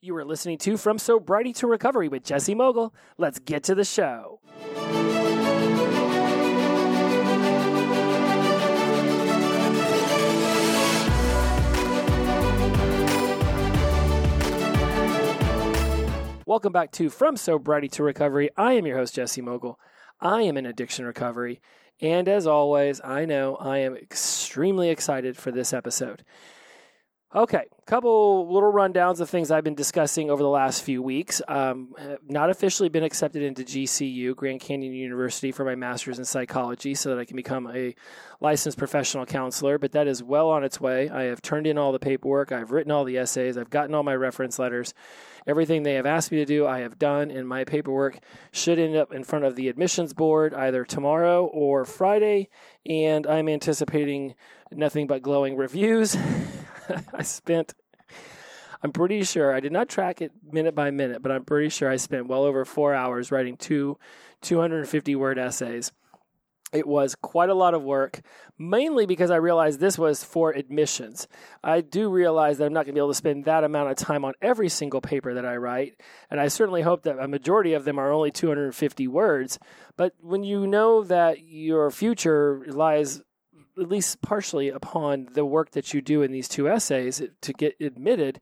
You are listening to From Sobriety to Recovery with Jesse Mogul. Let's get to the show. Welcome back to From Sobriety to Recovery. I am your host, Jesse Mogul. I am in addiction recovery. And as always, I know I am extremely excited for this episode. Okay, couple little rundowns of things I've been discussing over the last few weeks. Um, not officially been accepted into GCU, Grand Canyon University, for my master's in psychology so that I can become a licensed professional counselor, but that is well on its way. I have turned in all the paperwork, I've written all the essays, I've gotten all my reference letters. Everything they have asked me to do, I have done, and my paperwork should end up in front of the admissions board either tomorrow or Friday, and I'm anticipating nothing but glowing reviews. I spent, I'm pretty sure, I did not track it minute by minute, but I'm pretty sure I spent well over four hours writing two 250 word essays. It was quite a lot of work, mainly because I realized this was for admissions. I do realize that I'm not going to be able to spend that amount of time on every single paper that I write, and I certainly hope that a majority of them are only 250 words. But when you know that your future lies at least partially upon the work that you do in these two essays to get admitted,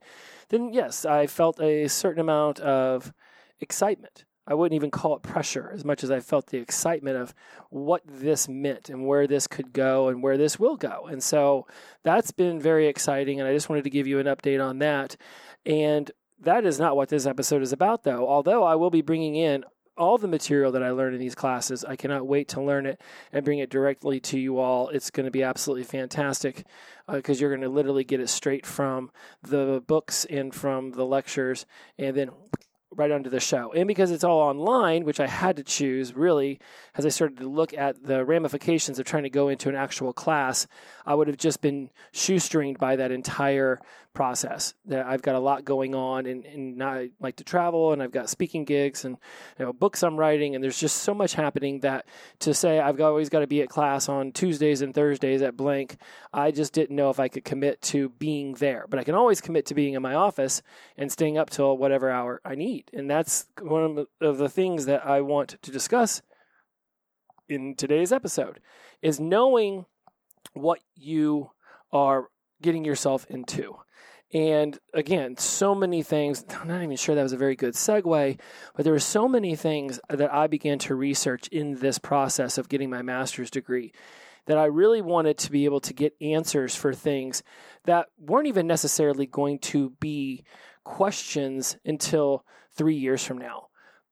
then yes, I felt a certain amount of excitement. I wouldn't even call it pressure as much as I felt the excitement of what this meant and where this could go and where this will go. And so that's been very exciting. And I just wanted to give you an update on that. And that is not what this episode is about, though. Although I will be bringing in all the material that I learned in these classes. I cannot wait to learn it and bring it directly to you all. It's going to be absolutely fantastic because uh, you're going to literally get it straight from the books and from the lectures and then right onto the show. And because it's all online, which I had to choose really, as I started to look at the ramifications of trying to go into an actual class, I would have just been shoestringed by that entire process. That I've got a lot going on, and, and I like to travel, and I've got speaking gigs, and you know books I'm writing, and there's just so much happening that to say I've always got to be at class on Tuesdays and Thursdays at blank, I just didn't know if I could commit to being there. But I can always commit to being in my office and staying up till whatever hour I need, and that's one of the things that I want to discuss in today's episode is knowing what you are getting yourself into. And again, so many things. I'm not even sure that was a very good segue, but there were so many things that I began to research in this process of getting my master's degree that I really wanted to be able to get answers for things that weren't even necessarily going to be questions until three years from now.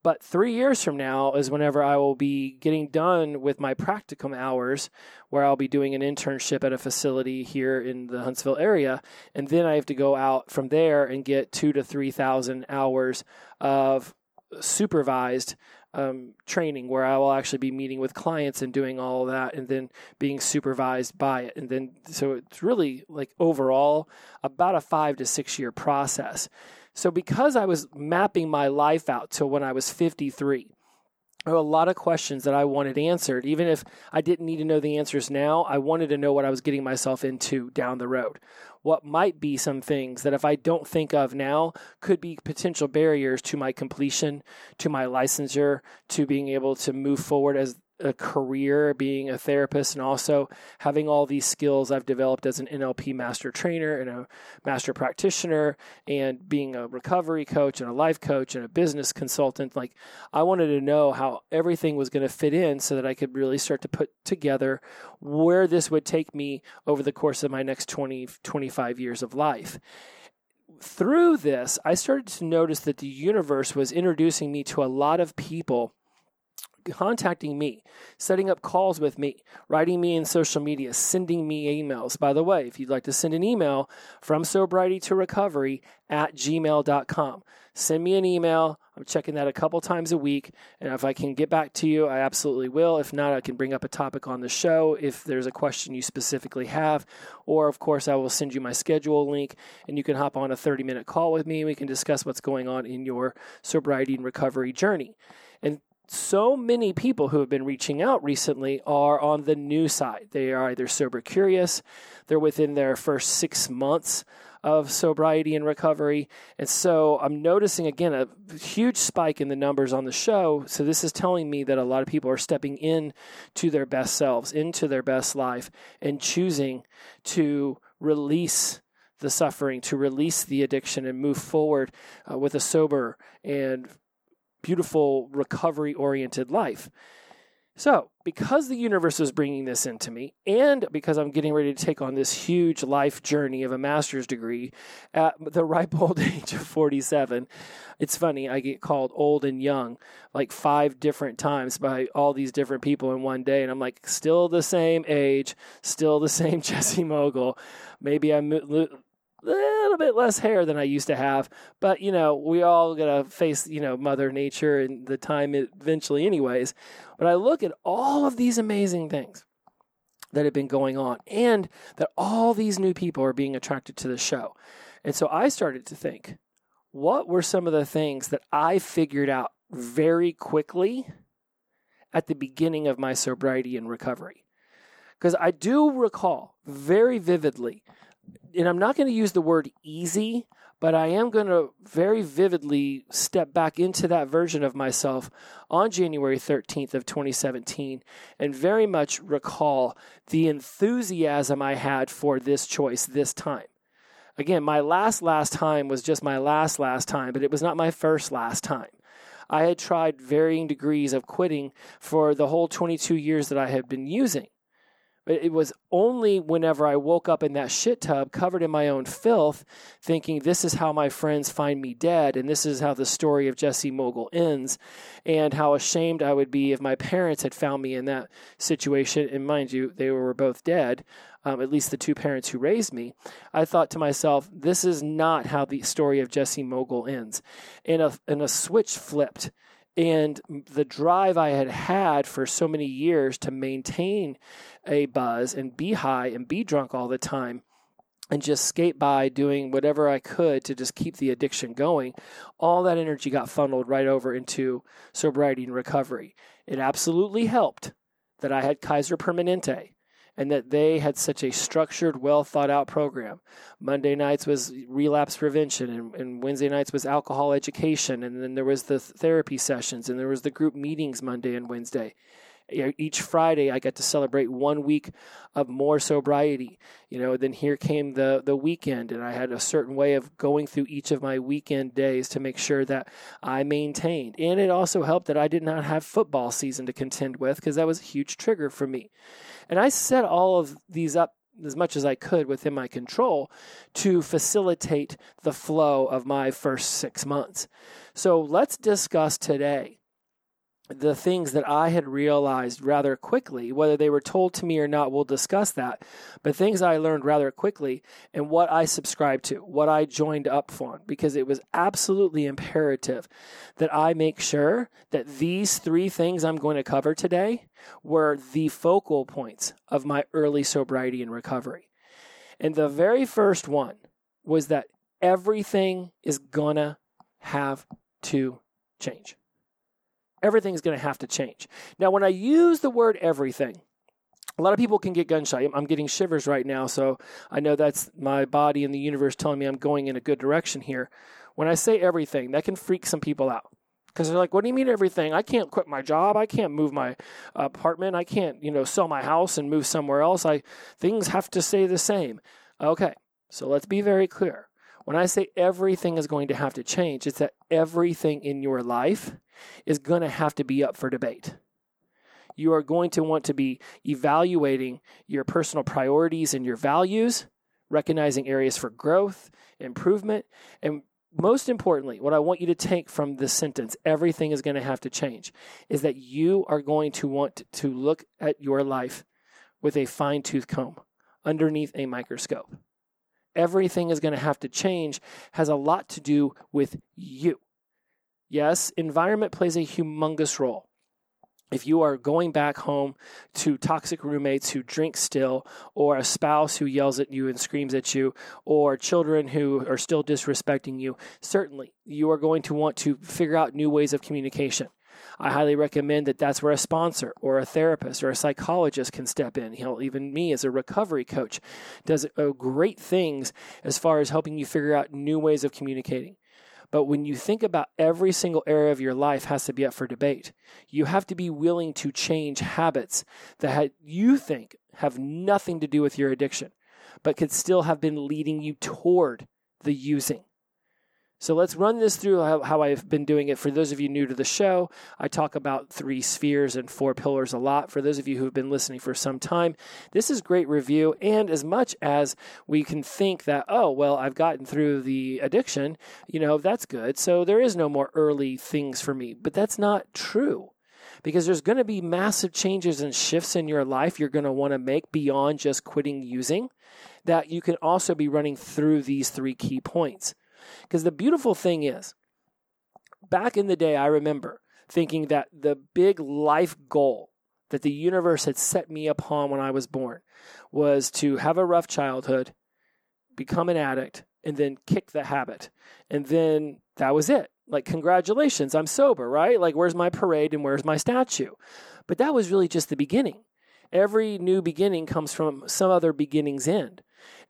But three years from now is whenever I will be getting done with my practicum hours, where I'll be doing an internship at a facility here in the Huntsville area. And then I have to go out from there and get two to 3,000 hours of supervised um, training where I will actually be meeting with clients and doing all that and then being supervised by it. And then, so it's really like overall about a five to six year process. So, because I was mapping my life out to when I was 53, there were a lot of questions that I wanted answered. Even if I didn't need to know the answers now, I wanted to know what I was getting myself into down the road. What might be some things that if I don't think of now could be potential barriers to my completion, to my licensure, to being able to move forward as a career being a therapist and also having all these skills I've developed as an NLP master trainer and a master practitioner and being a recovery coach and a life coach and a business consultant. Like, I wanted to know how everything was going to fit in so that I could really start to put together where this would take me over the course of my next 20, 25 years of life through this, I started to notice that the universe was introducing me to a lot of people contacting me, setting up calls with me, writing me in social media, sending me emails. By the way, if you'd like to send an email from sobriety to recovery at gmail.com, send me an email. I'm checking that a couple times a week. And if I can get back to you, I absolutely will. If not, I can bring up a topic on the show if there's a question you specifically have. Or, of course, I will send you my schedule link and you can hop on a 30 minute call with me. We can discuss what's going on in your sobriety and recovery journey. So many people who have been reaching out recently are on the new side. They are either sober curious, they're within their first six months of sobriety and recovery. And so I'm noticing again a huge spike in the numbers on the show. So this is telling me that a lot of people are stepping in to their best selves, into their best life, and choosing to release the suffering, to release the addiction, and move forward uh, with a sober and beautiful recovery oriented life. So, because the universe is bringing this into me, and because I'm getting ready to take on this huge life journey of a master's degree at the ripe old age of 47, it's funny, I get called old and young like five different times by all these different people in one day. And I'm like, still the same age, still the same Jesse Mogul. Maybe I'm uh, little bit less hair than I used to have. But, you know, we all got to face, you know, Mother Nature and the time eventually, anyways. But I look at all of these amazing things that have been going on and that all these new people are being attracted to the show. And so I started to think, what were some of the things that I figured out very quickly at the beginning of my sobriety and recovery? Because I do recall very vividly and I'm not going to use the word easy, but I am going to very vividly step back into that version of myself on January 13th of 2017 and very much recall the enthusiasm I had for this choice this time. Again, my last last time was just my last last time, but it was not my first last time. I had tried varying degrees of quitting for the whole 22 years that I had been using. It was only whenever I woke up in that shit tub covered in my own filth, thinking, this is how my friends find me dead, and this is how the story of Jesse Mogul ends, and how ashamed I would be if my parents had found me in that situation. And mind you, they were both dead, um, at least the two parents who raised me. I thought to myself, this is not how the story of Jesse Mogul ends. And a, and a switch flipped and the drive I had had for so many years to maintain a buzz and be high and be drunk all the time and just skate by doing whatever I could to just keep the addiction going, all that energy got funneled right over into sobriety and recovery. It absolutely helped that I had Kaiser Permanente and that they had such a structured, well thought out program. Monday nights was relapse prevention, and, and, Wednesday nights was alcohol education, and then there was the therapy sessions, and there was the group meetings Monday and Wednesday. Each Friday, I got to celebrate one week of more sobriety. You know, then here came the the weekend, and I had a certain way of going through each of my weekend days to make sure that I maintained. And it also helped that I did not have football season to contend with because that was a huge trigger for me. And I set all of these up as much as I could within my control to facilitate the flow of my first six months. So let's discuss today the things that I had realized rather quickly, whether they were told to me or not, we'll discuss that. But things I learned rather quickly and what I subscribed to, what I joined up for, because it was absolutely imperative that I make sure that these three things I'm going to cover today were the focal points of my early sobriety and recovery. And the very first one was that everything is gonna have to change everything's going to have to change. Now, when I use the word everything, a lot of people can get gun shy. I'm getting shivers right now, so I know that's my body and the universe telling me I'm going in a good direction here. When I say everything, that can freak some people out because they're like, "What do you mean everything? I can't quit my job. I can't move my apartment. I can't, you know, sell my house and move somewhere else. I things have to stay the same." Okay, so let's be very clear. When I say everything is going to have to change, it's that everything in your life is going to have to be up for debate. You are going to want to be evaluating your personal priorities and your values, recognizing areas for growth, improvement, and most importantly, what I want you to take from this sentence, everything is going to have to change, is that you are going to want to look at your life with a fine tooth comb underneath a microscope. Everything is going to have to change has a lot to do with you. Yes, environment plays a humongous role. If you are going back home to toxic roommates who drink still, or a spouse who yells at you and screams at you, or children who are still disrespecting you, certainly you are going to want to figure out new ways of communication. I highly recommend that that's where a sponsor or a therapist or a psychologist can step in. Hell, even me as a recovery coach does great things as far as helping you figure out new ways of communicating. But when you think about every single area of your life has to be up for debate, you have to be willing to change habits that you think have nothing to do with your addiction, but could still have been leading you toward the using. So let's run this through how, I've been doing it. For those of you new to the show, I talk about three spheres and four pillars a lot. For those of you who have been listening for some time, this is great review. And as much as we can think that, oh, well, I've gotten through the addiction, you know, that's good. So there is no more early things for me. But that's not true because there's going to be massive changes and shifts in your life you're going to want to make beyond just quitting using that you can also be running through these three key points. Because the beautiful thing is, back in the day, I remember thinking that the big life goal that the universe had set me upon when I was born was to have a rough childhood, become an addict, and then kick the habit. And then that was it. Like, congratulations, I'm sober, right? Like, where's my parade and where's my statue? But that was really just the beginning. Every new beginning comes from some other beginning's end.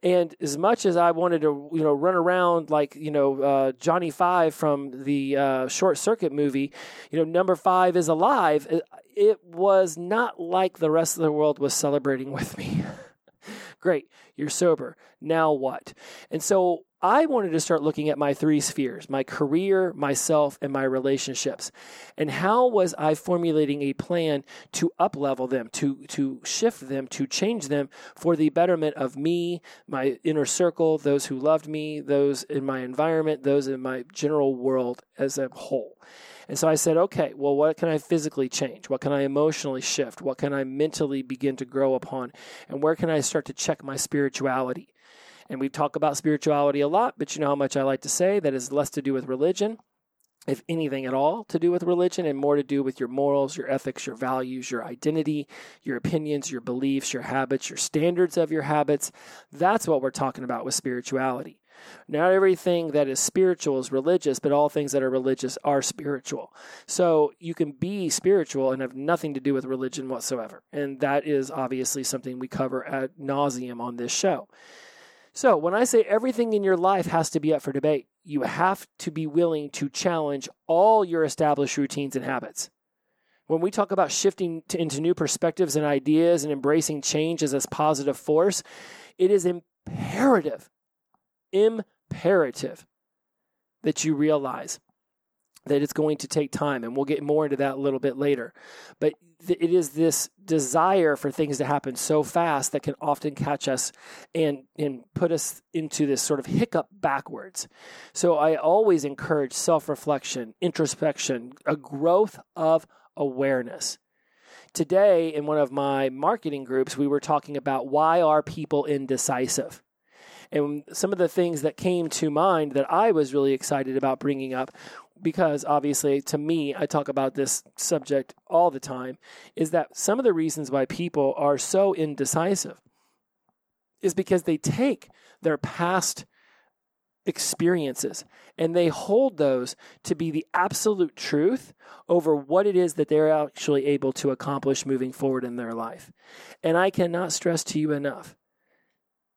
And as much as I wanted to, you know, run around like, you know, uh, Johnny Five from the uh, Short Circuit movie, you know, number five is alive, it was not like the rest of the world was celebrating with me. Great, you're sober. Now what? And so I wanted to start looking at my three spheres my career, myself, and my relationships. And how was I formulating a plan to uplevel them, to, to shift them, to change them for the betterment of me, my inner circle, those who loved me, those in my environment, those in my general world as a whole. And so I said, okay, well, what can I physically change? What can I emotionally shift? What can I mentally begin to grow upon? And where can I start to check my spirituality? And we talk about spirituality a lot, but you know how much I like to say that is less to do with religion, if anything at all, to do with religion, and more to do with your morals, your ethics, your values, your identity, your opinions, your beliefs, your habits, your standards of your habits. That's what we're talking about with spirituality. Not everything that is spiritual is religious, but all things that are religious are spiritual. So you can be spiritual and have nothing to do with religion whatsoever. And that is obviously something we cover ad nauseam on this show. So, when I say everything in your life has to be up for debate, you have to be willing to challenge all your established routines and habits. When we talk about shifting to, into new perspectives and ideas and embracing change as a positive force, it is imperative, imperative that you realize that it's going to take time. And we'll get more into that a little bit later. But it is this desire for things to happen so fast that can often catch us and, and put us into this sort of hiccup backwards. So I always encourage self reflection, introspection, a growth of awareness. Today, in one of my marketing groups, we were talking about why are people indecisive? And some of the things that came to mind that I was really excited about bringing up because obviously to me I talk about this subject all the time is that some of the reasons why people are so indecisive is because they take their past experiences and they hold those to be the absolute truth over what it is that they're actually able to accomplish moving forward in their life. And I cannot stress to you enough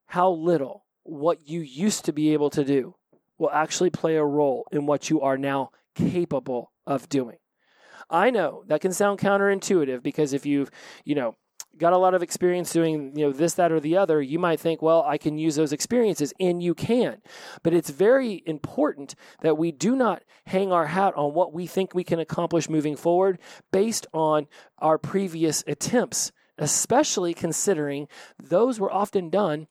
how little what you used to be able to do will actually play a role in what you are now capable of doing. I know that can sound counterintuitive because if you've, you know, got a lot of experience doing, you know, this, that, or the other, you might think, well, I can use those experiences, and you can. But it's very important that we do not hang our hat on what we think we can accomplish moving forward based on our previous attempts, especially considering those were often done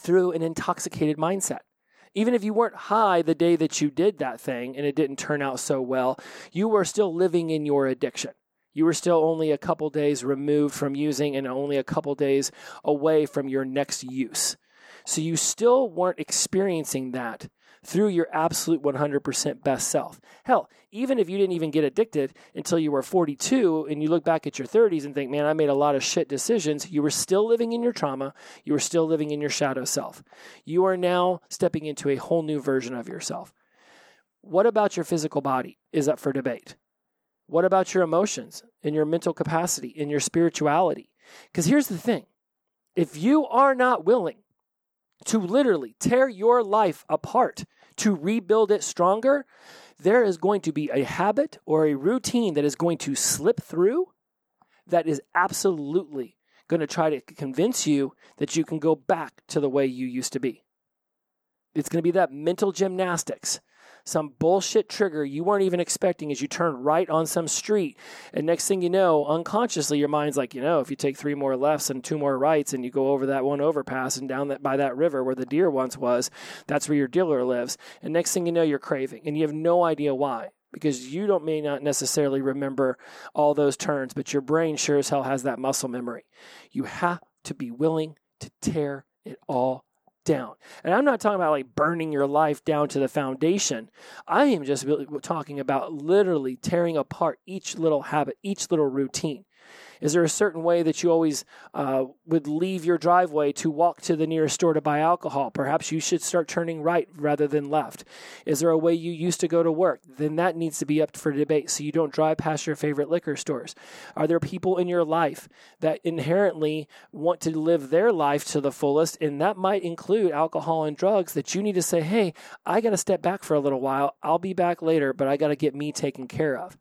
through an intoxicated mindset. Even if you weren't high the day that you did that thing and it didn't turn out so well, you were still living in your addiction. You were still only a couple days removed from using and only a couple days away from your next use. So you still weren't experiencing that through your absolute 100% best self. Hell, even if you didn't even get addicted until you were 42 and you look back at your 30s and think, man, I made a lot of shit decisions, you were still living in your trauma. You were still living in your shadow self. You are now stepping into a whole new version of yourself. What about your physical body is up for debate. What about your emotions and your mental capacity and your spirituality? Because here's the thing if you are not willing to literally tear your life apart to rebuild it stronger, there is going to be a habit or a routine that is going to slip through that is absolutely going to try to convince you that you can go back to the way you used to be. It's going to be that mental gymnastics some bullshit trigger you weren't even expecting as you turn right on some street. And next thing you know, unconsciously, your mind's like, you know, if you take three more lefts and two more rights and you go over that one overpass and down that by that river where the deer once was, that's where your dealer lives. And next thing you know, you're craving and you have no idea why because you don't may not necessarily remember all those turns, but your brain sure as hell has that muscle memory. You have to be willing to tear it all down. And I'm not talking about like burning your life down to the foundation. I am just talking about literally tearing apart each little habit, each little routine. Is there a certain way that you always uh, would leave your driveway to walk to the nearest store to buy alcohol? Perhaps you should start turning right rather than left. Is there a way you used to go to work? Then that needs to be up for debate so you don't drive past your favorite liquor stores. Are there people in your life that inherently want to live their life to the fullest? And that might include alcohol and drugs that you need to say, hey, I got to step back for a little while. I'll be back later, but I got to get me taken care of.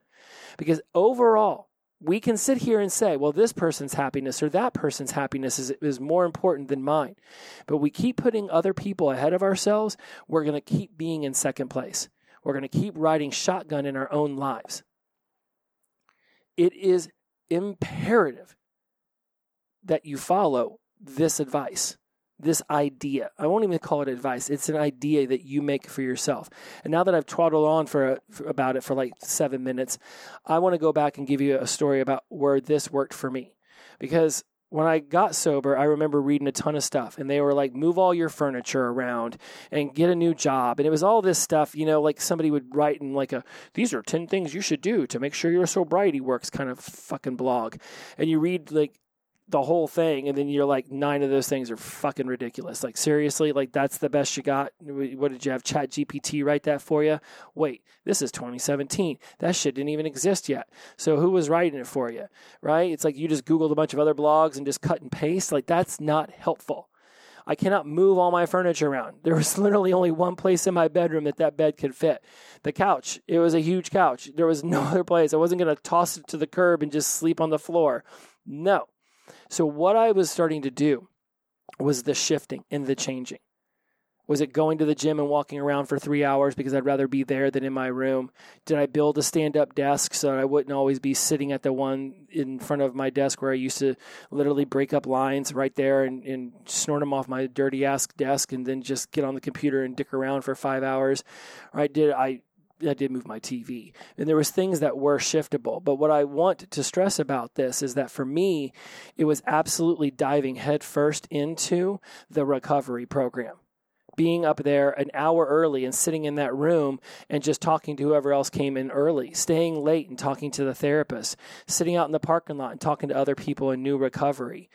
Because overall, we can sit here and say, well, this person's happiness or that person's happiness is, is more important than mine. But we keep putting other people ahead of ourselves, we're going to keep being in second place. We're going to keep riding shotgun in our own lives. It is imperative that you follow this advice this idea. I won't even call it advice. It's an idea that you make for yourself. And now that I've twaddled on for, for about it for like seven minutes, I want to go back and give you a story about where this worked for me. Because when I got sober, I remember reading a ton of stuff, and they were like, move all your furniture around and get a new job. And it was all this stuff, you know, like somebody would write in like a, these are 10 things you should do to make sure your sobriety works kind of fucking blog. And you read like the whole thing and then you're like nine of those things are fucking ridiculous like seriously like that's the best you got what did you have chat gpt write that for you wait this is 2017 that shit didn't even exist yet so who was writing it for you right it's like you just googled a bunch of other blogs and just cut and paste like that's not helpful I cannot move all my furniture around. There was literally only one place in my bedroom that that bed could fit. The couch. It was a huge couch. There was no other place. I wasn't going to toss it to the curb and just sleep on the floor. No. So, what I was starting to do was the shifting and the changing. Was it going to the gym and walking around for three hours because I'd rather be there than in my room? Did I build a stand up desk so that I wouldn't always be sitting at the one in front of my desk where I used to literally break up lines right there and, and snort them off my dirty ass desk and then just get on the computer and dick around for five hours? Right? Did I I did move my TV. And there was things that were shiftable. But what I want to stress about this is that for me, it was absolutely diving headfirst into the recovery program. Being up there an hour early and sitting in that room and just talking to whoever else came in early, staying late and talking to the therapist, sitting out in the parking lot and talking to other people in new recovery.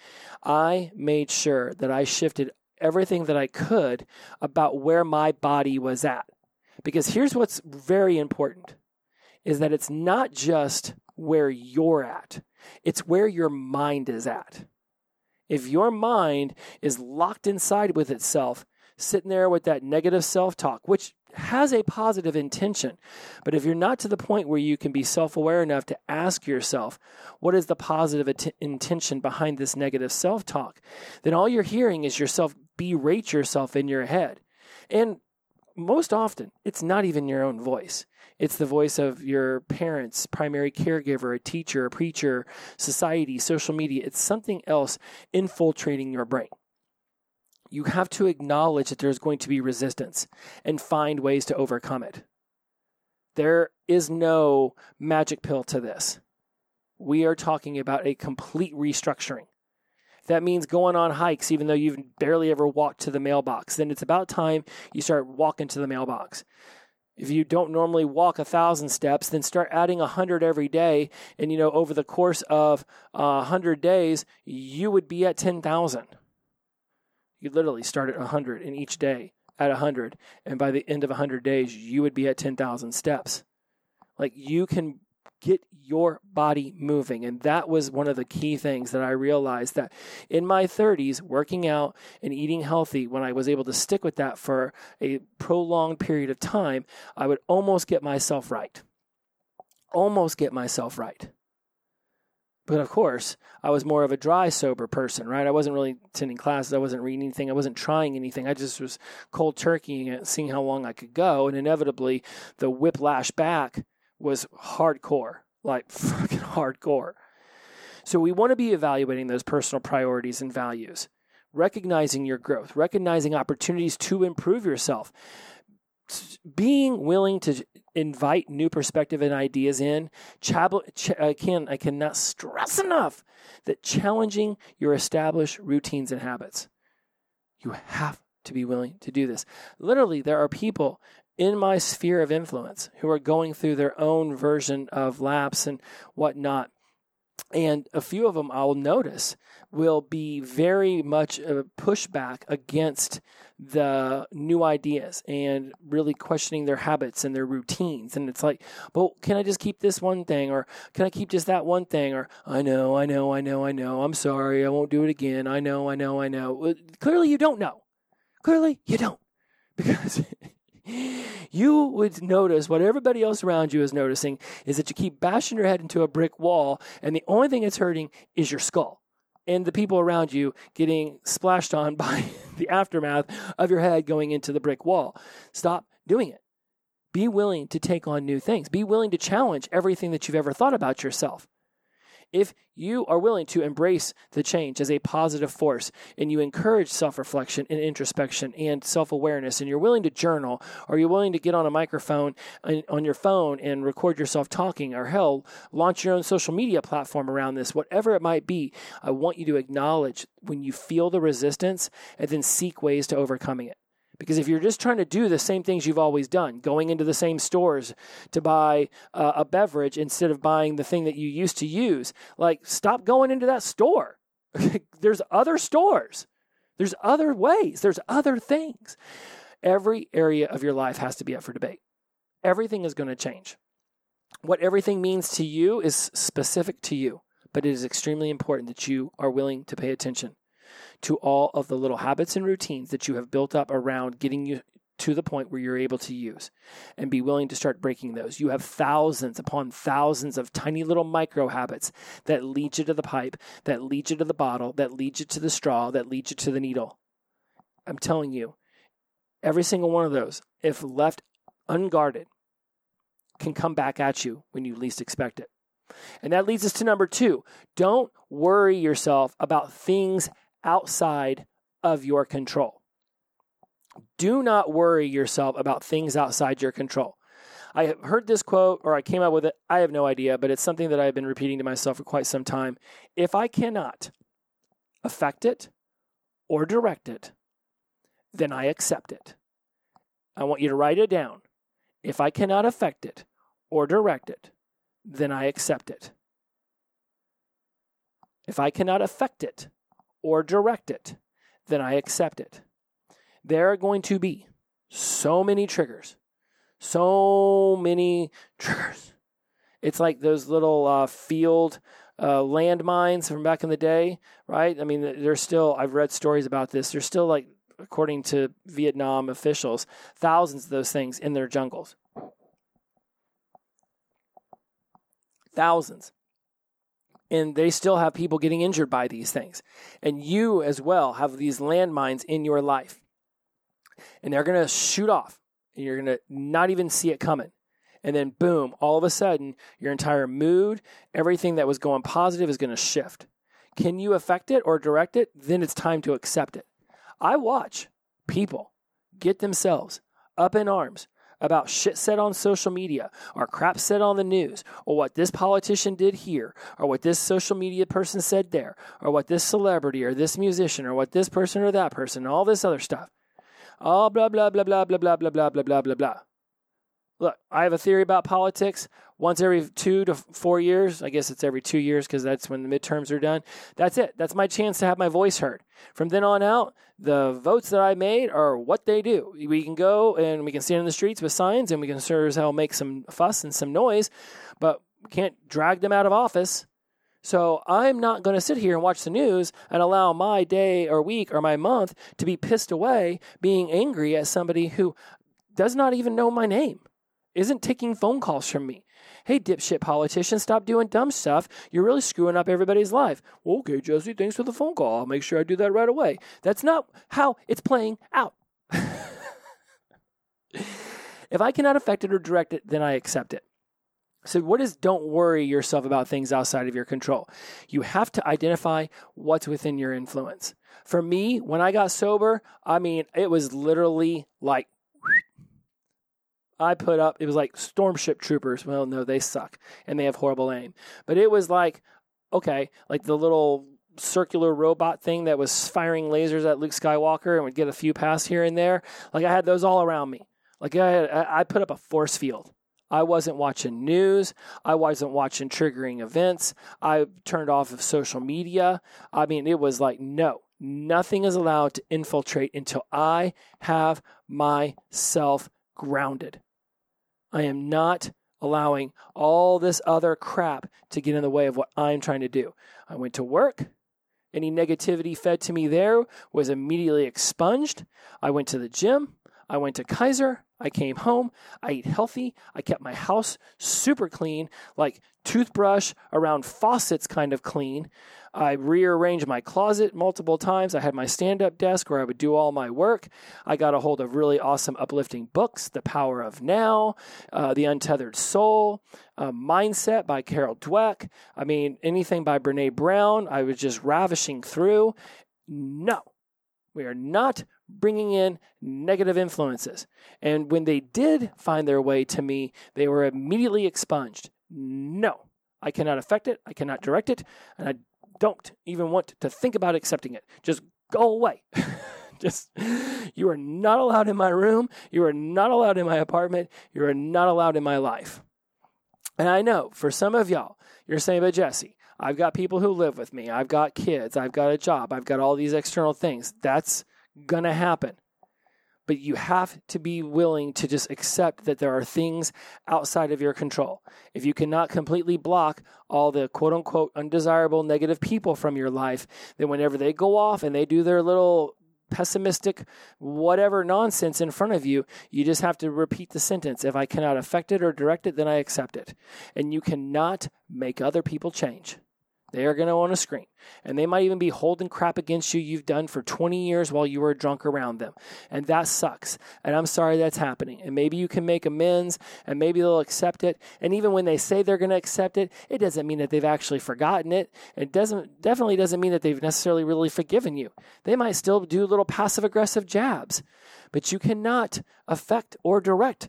I made sure that I shifted everything that I could about where my body was at because here's what's very important is that it's not just where you're at, it's where your mind is at. If your mind is locked inside with itself, sitting there with that negative self talk, which has a positive intention, but if you're not to the point where you can be self aware enough to ask yourself, what is the positive at- intention behind this negative self talk, then all you're hearing is yourself berate yourself in your head. And most often it's not even your own voice. It's the voice of your parents, primary caregiver, a teacher, a preacher, society, social media. It's something else infiltrating your brain. You have to acknowledge that there's going to be resistance and find ways to overcome it. There is no magic pill to this. We are talking about a complete restructuring that means going on hikes even though you've barely ever walked to the mailbox. Then it's about time you start walking to the mailbox. If you don't normally walk a thousand steps, then start adding a hundred every day. And you know, over the course of uh, a hundred days, you would be at ten thousand. You literally start at a hundred in each day at a hundred, and by the end of a hundred days, you would be at ten thousand steps. Like you can get your body moving. And that was one of the key things that I realized that in my 30s, working out and eating healthy, when I was able to stick with that for a prolonged period of time, I would almost get myself right. Almost get myself right. But of course, I was more of a dry, sober person, right? I wasn't really attending classes. I wasn't reading anything. I wasn't trying anything. I just was cold turkeying it, seeing how long I could go. And inevitably, the whiplash back was hardcore, like fucking hardcore. So we want to be evaluating those personal priorities and values, recognizing your growth, recognizing opportunities to improve yourself, being willing to invite new perspective and ideas in. I can I cannot stress enough that challenging your established routines and habits. You have to be willing to do this. Literally, there are people in my sphere of influence who are going through their own version of lapse and whatnot. And a few of them I'll notice will be very much a pushback against the new ideas and really questioning their habits and their routines. And it's like, well, can I just keep this one thing? Or can I keep just that one thing? Or I know, I know, I know, I know. I'm sorry. I won't do it again. I know, I know, I know. Clearly, you don't know. Clearly, you don't. Because you would notice what everybody else around you is noticing is that you keep bashing your head into a brick wall, and the only thing that's hurting is your skull and the people around you getting splashed on by the aftermath of your head going into the brick wall. Stop doing it. Be willing to take on new things. Be willing to challenge everything that you've ever thought about yourself if you are willing to embrace the change as a positive force and you encourage self reflection and introspection and self awareness, and you're willing to journal, or you're willing to get on a microphone on your phone and record yourself talking, or hell, launch your own social media platform around this, whatever it might be, I want you to acknowledge when you feel the resistance and then seek ways to overcoming it. Because if you're just trying to do the same things you've always done, going into the same stores to buy uh, a beverage instead of buying the thing that you used to use, like stop going into that store. There's other stores. There's other ways. There's other things. Every area of your life has to be up for debate. Everything is going to change. What everything means to you is specific to you, but it is extremely important that you are willing to pay attention to all of the little habits and routines that you have built up around getting you to the point where you're able to use and be willing to start breaking those. You have thousands upon thousands of tiny little micro habits that lead you to the pipe, that lead you to the bottle, that lead you to the straw, that lead you to the needle. I'm telling you, every single one of those, if left unguarded, can come back at you when you least expect it. And that leads us to number two. Don't worry yourself about things outside of your control. Do not worry yourself about things outside your control. I have heard this quote or I came up with it. I have no idea, but it's something that I've been repeating to myself for quite some time. If I cannot affect it or direct it, then I accept it. I want you to write it down. If I cannot affect it or direct it, then I accept it. If I cannot affect it or direct it, then I accept it. There are going to be so many triggers, so many triggers. It's like those little uh, field uh, landmines from back in the day, right? I mean, there's still, I've read stories about this. There's still, like, according to Vietnam officials, thousands of those things in their jungles. Thousands and they still have people getting injured by these things. And you as well have these landmines in your life. And they're going to shoot off, and you're going to not even see it coming. And then, boom, all of a sudden, your entire mood, everything that was going positive is going to shift. Can you affect it or direct it? Then it's time to accept it. I watch people get themselves up in arms about shit said on social media or crap said on the news or what this politician did here or what this social media person said there or what this celebrity or this musician or what this person or that person, all this other stuff. All blah, blah, blah, blah, blah, blah, blah, blah, blah, blah, blah, blah. Look, I have a theory about politics. Once every two to four years, I guess it's every two years because that's when the midterms are done. That's it. That's my chance to have my voice heard. From then on out, the votes that I made are what they do. We can go and we can stand in the streets with signs and we can sure as hell make some fuss and some noise. But we can't drag them out of office. So I'm not going to sit here and watch the news and allow my day or week or my month to be pissed away being angry at somebody who does not even know my name, isn't taking phone calls from me. Hey, dipshit politician, stop doing dumb stuff. You're really screwing up everybody's life. Well, okay, Jesse, thanks for the phone call. I'll make sure I do that right away. That's not how it's playing out. if I cannot affect it or direct it, then I accept it. So, what is don't worry yourself about things outside of your control? You have to identify what's within your influence. For me, when I got sober, I mean, it was literally like I put up, it was like Stormship Troopers. Well, no, they suck and they have horrible aim. But it was like, okay, like the little circular robot thing that was firing lasers at Luke Skywalker and would get a few passes here and there. Like I had those all around me. Like I, had, I put up a force field I wasn't watching news. I wasn't watching triggering events. I turned off of social media. I mean, it was like, no, nothing is allowed to infiltrate until I have myself grounded. I am not allowing all this other crap to get in the way of what I'm trying to do. I went to work. Any negativity fed to me there was immediately expunged. I went to the gym. I went to Kaiser. I came home. I ate healthy. I kept my house super clean, like toothbrush around faucets kind of clean. I rearranged my closet multiple times. I had my stand up desk where I would do all my work. I got a hold of really awesome, uplifting books The Power of Now, uh, The Untethered Soul, uh, Mindset by Carol Dweck. I mean, anything by Brene Brown, I was just ravishing through. No, we are not bringing in negative influences. And when they did find their way to me, they were immediately expunged. No, I cannot affect it. I cannot direct it. And I don't even want to think about accepting it. Just go away. Just, you are not allowed in my room. You are not allowed in my apartment. You are not allowed in my life. And I know for some of y'all, you're saying, but Jesse, I've got people who live with me. I've got kids. I've got a job. I've got all these external things. That's going to happen. But you have to be willing to just accept that there are things outside of your control. If you cannot completely block all the quote unquote undesirable negative people from your life, then whenever they go off and they do their little pessimistic, whatever nonsense in front of you, you just have to repeat the sentence. If I cannot affect it or direct it, then I accept it. And you cannot make other people change. They are going to want to scream. And they might even be holding crap against you you've done for 20 years while you were drunk around them. And that sucks. And I'm sorry that's happening. And maybe you can make amends and maybe they'll accept it. And even when they say they're going to accept it, it doesn't mean that they've actually forgotten it. It doesn't definitely doesn't mean that they've necessarily really forgiven you. They might still do little passive aggressive jabs. But you cannot affect or direct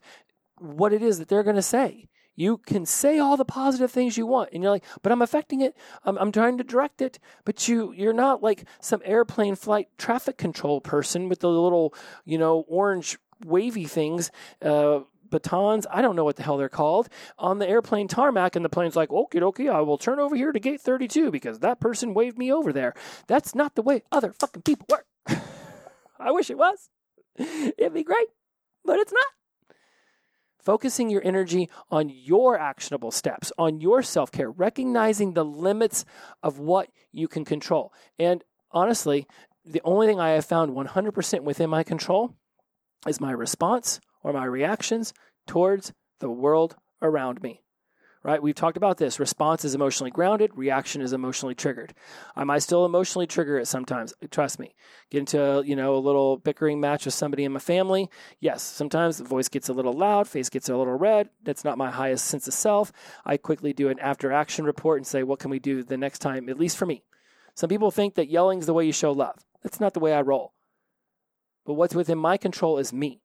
what it is that they're going to say. You can say all the positive things you want, and you're like, but I'm affecting it. I'm, I'm trying to direct it. But you, you're not like some airplane flight traffic control person with the little, you know, orange wavy things. Uh, batons, I don't know what the hell they're called, on the airplane tarmac, and the plane's like, okay, okay, I will turn over here to gate 32 because that person waved me over there. That's not the way other fucking people work. I wish it was. It'd be great, but it's not focusing your energy on your actionable steps, on your self care, recognizing the limits of what you can control. And honestly, the only thing I have found 100% within my control is my response or my reactions towards the world around me right? We've talked about this. Response is emotionally grounded, reaction is emotionally triggered. I might still emotionally trigger it sometimes. Trust me. Get into, you know, a little bickering match with somebody in my family. Yes, sometimes the voice gets a little loud, face gets a little red. That's not my highest sense of self. I quickly do an after action report and say, what can we do the next time, at least for me? Some people think that yelling is the way you show love. That's not the way I roll. But what's within my control is me.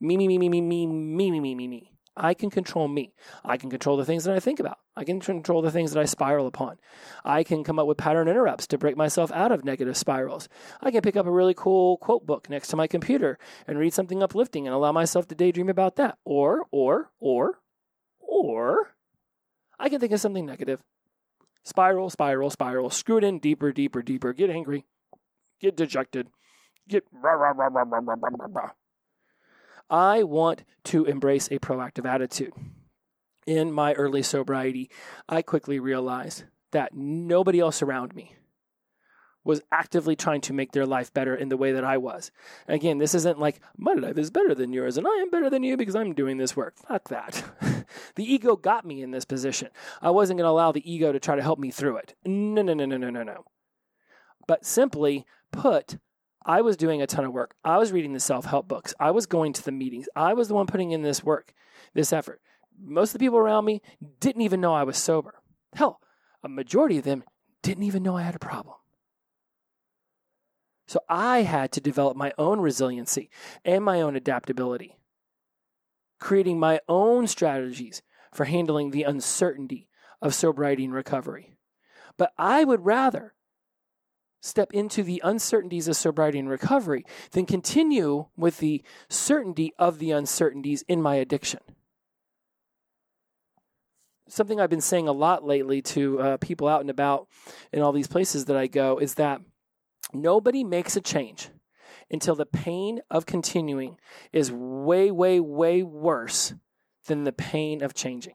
Me, me, me, me, me, me, me, me, me, me, me. I can control me. I can control the things that I think about. I can control the things that I spiral upon. I can come up with pattern interrupts to break myself out of negative spirals. I can pick up a really cool quote book next to my computer and read something uplifting and allow myself to daydream about that. Or, or, or, or, I can think of something negative. Spiral, spiral, spiral, screw it in deeper, deeper, deeper, get angry, get dejected, get rah, rah, rah, rah, rah, rah, rah, rah. I want to embrace a proactive attitude. in my early sobriety, I quickly realized that nobody else around me was actively trying to make their life better in the way that I was. Again, this isn't like my life is better than yours and I am better than you because I'm doing this work. Fuck that. the ego got me in this position. I wasn't going to allow the ego to try to help me through it. No, no, no, no, no, no, no. But simply put, I was doing a ton of work. I was reading the self help books. I was going to the meetings. I was the one putting in this work, this effort. Most of the people around me didn't even know I was sober. Hell, a majority of them didn't even know I had a problem. So I had to develop my own resiliency and my own adaptability, creating my own strategies for handling the uncertainty of sobriety and recovery. But I would rather step into the uncertainties of sobriety and recovery than continue with the certainty of the uncertainties in my addiction. Something I've been saying a lot lately to uh, people out and about in all these places that I go is that Nobody makes a change until the pain of continuing is way, way, way worse than the pain of changing.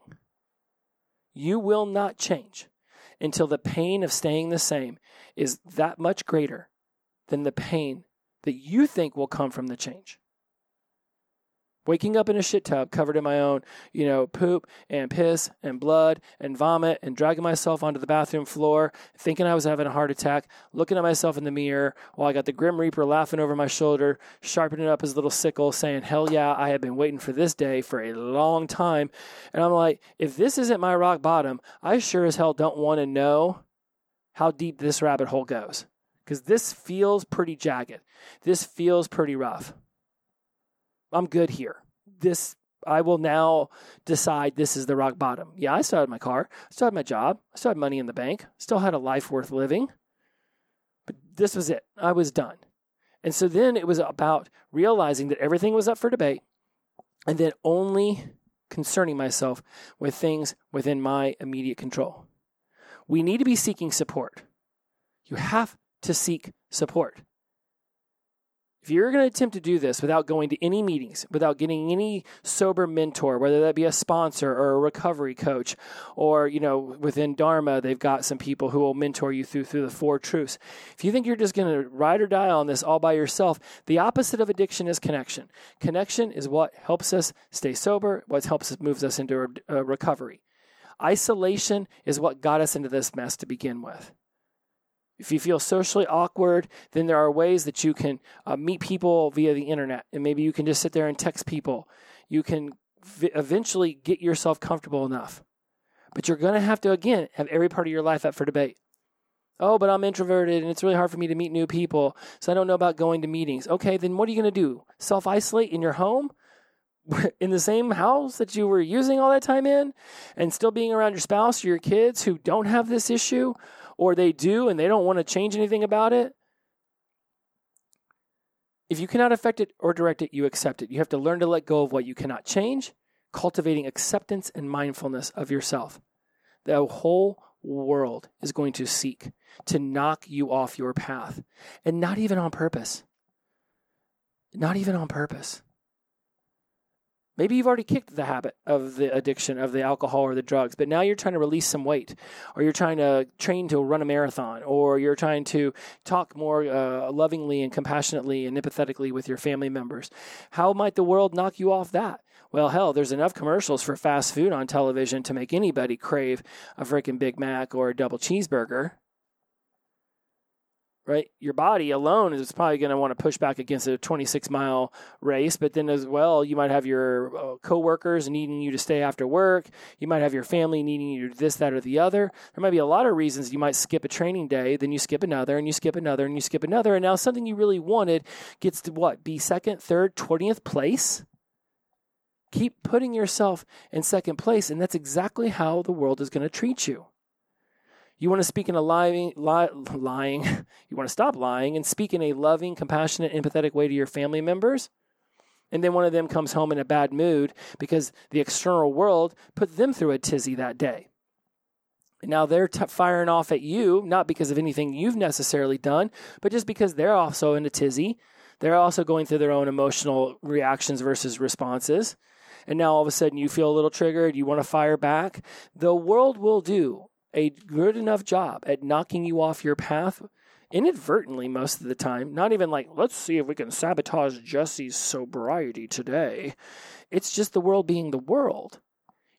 You will not change until the pain of staying the same is that much greater than the pain that you think will come from the change waking up in a shit tub covered in my own, you know, poop and piss and blood and vomit and dragging myself onto the bathroom floor, thinking I was having a heart attack, looking at myself in the mirror while I got the Grim Reaper laughing over my shoulder, sharpening up his little sickle, saying, Hell yeah, I have been waiting for this day for a long time. And I'm like, if this isn't my rock bottom, I sure as hell don't want to know how deep this rabbit hole goes. Because this feels pretty jagged. This feels pretty rough. I'm good here. This I will now decide this is the rock bottom. Yeah, I still had my car, still had my job, I still had money in the bank, still had a life worth living. But this was it. I was done. And so then it was about realizing that everything was up for debate and then only concerning myself with things within my immediate control. We need to be seeking support. You have to seek support. If you're going to attempt to do this without going to any meetings, without getting any sober mentor, whether that be a sponsor or a recovery coach, or you know within Dharma they've got some people who will mentor you through through the four truths. If you think you're just going to ride or die on this all by yourself, the opposite of addiction is connection. Connection is what helps us stay sober, what helps us moves us into a, a recovery. Isolation is what got us into this mess to begin with. If you feel socially awkward, then there are ways that you can uh, meet people via the internet. And maybe you can just sit there and text people. You can v- eventually get yourself comfortable enough. But you're going to have to, again, have every part of your life up for debate. Oh, but I'm introverted and it's really hard for me to meet new people. So I don't know about going to meetings. Okay, then what are you going to do? Self isolate in your home? in the same house that you were using all that time in and still being around your spouse or your kids who don't have this issue or they do and they don't want to change anything about it, if you cannot affect it or direct it, you accept it. You have to learn to let go of what you cannot change, cultivating acceptance and mindfulness of yourself. The whole world is going to seek to knock you off your path, and not even on purpose. Not even on purpose. Maybe you've already kicked the habit of the addiction of the alcohol or the drugs, but now you're trying to release some weight, or you're trying to train to run a marathon, or you're trying to talk more uh, lovingly and compassionately and empathetically with your family members. How might the world knock you off that? Well, hell, there's enough commercials for fast food on television to make anybody crave a freaking Big Mac or a double cheeseburger right? Your body alone is probably going to want to push back against a 26 mile race, but then as well, you might have your uh, coworkers needing you to stay after work. You might have your family needing you to this, that, or the other. There might be a lot of reasons you might skip a training day, then you skip another, and you skip another, and you skip another, and now something you really wanted gets to what? Be second, third, twentieth place. Keep putting yourself in second place, and that's exactly how the world is going to treat you. You want to speak in a lying, lying. You want to stop lying and speak in a loving, compassionate, empathetic way to your family members. And then one of them comes home in a bad mood because the external world put them through a tizzy that day. And now they're t- firing off at you, not because of anything you've necessarily done, but just because they're also in a tizzy. They're also going through their own emotional reactions versus responses. and now all of a sudden you feel a little triggered, you want to fire back, the world will do a good enough job at knocking you off your path inadvertently most of the time. Not even like, let's see if we can sabotage Jesse's sobriety today. It's just the world being the world.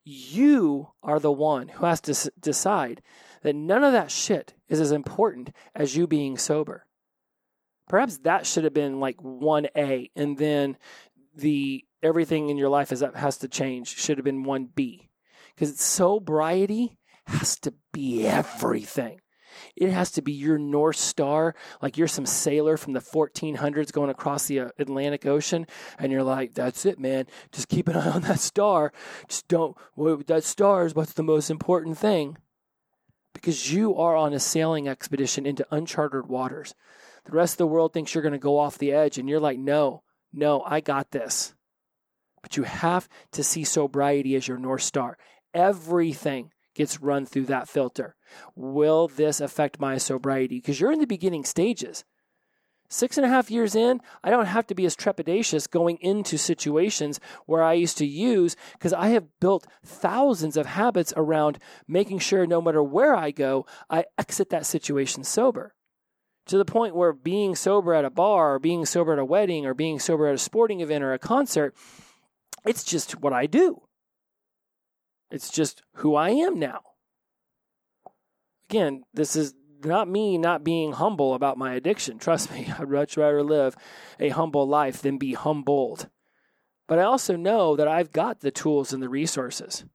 You are the one who has to s- decide that none of that shit is as important as you being sober. Perhaps that should have been like 1A and then the everything in your life is has to change should have been 1B. Cuz sobriety has to be everything. It has to be your North Star, like you're some sailor from the 1400s going across the uh, Atlantic Ocean, and you're like, that's it, man. Just keep an eye on that star. Just don't, well, that star is what's the most important thing. Because you are on a sailing expedition into uncharted waters. The rest of the world thinks you're going to go off the edge, and you're like, no, no, I got this. But you have to see sobriety as your North Star. Everything gets run through that filter. Will this affect my sobriety? Because you're in the beginning stages. Six and a half years in, I don't have to be as trepidatious going into situations where I used to use because I have built thousands of habits around making sure no matter where I go, I exit that situation sober. To the point where being sober at a bar or being sober at a wedding or being sober at a sporting event or a concert, it's just what I do. It's just who I am now. Again, this is not me not being humble about my addiction. Trust me, I'd much rather live a humble life than be humbled. But I also know that I've got the tools and the resources.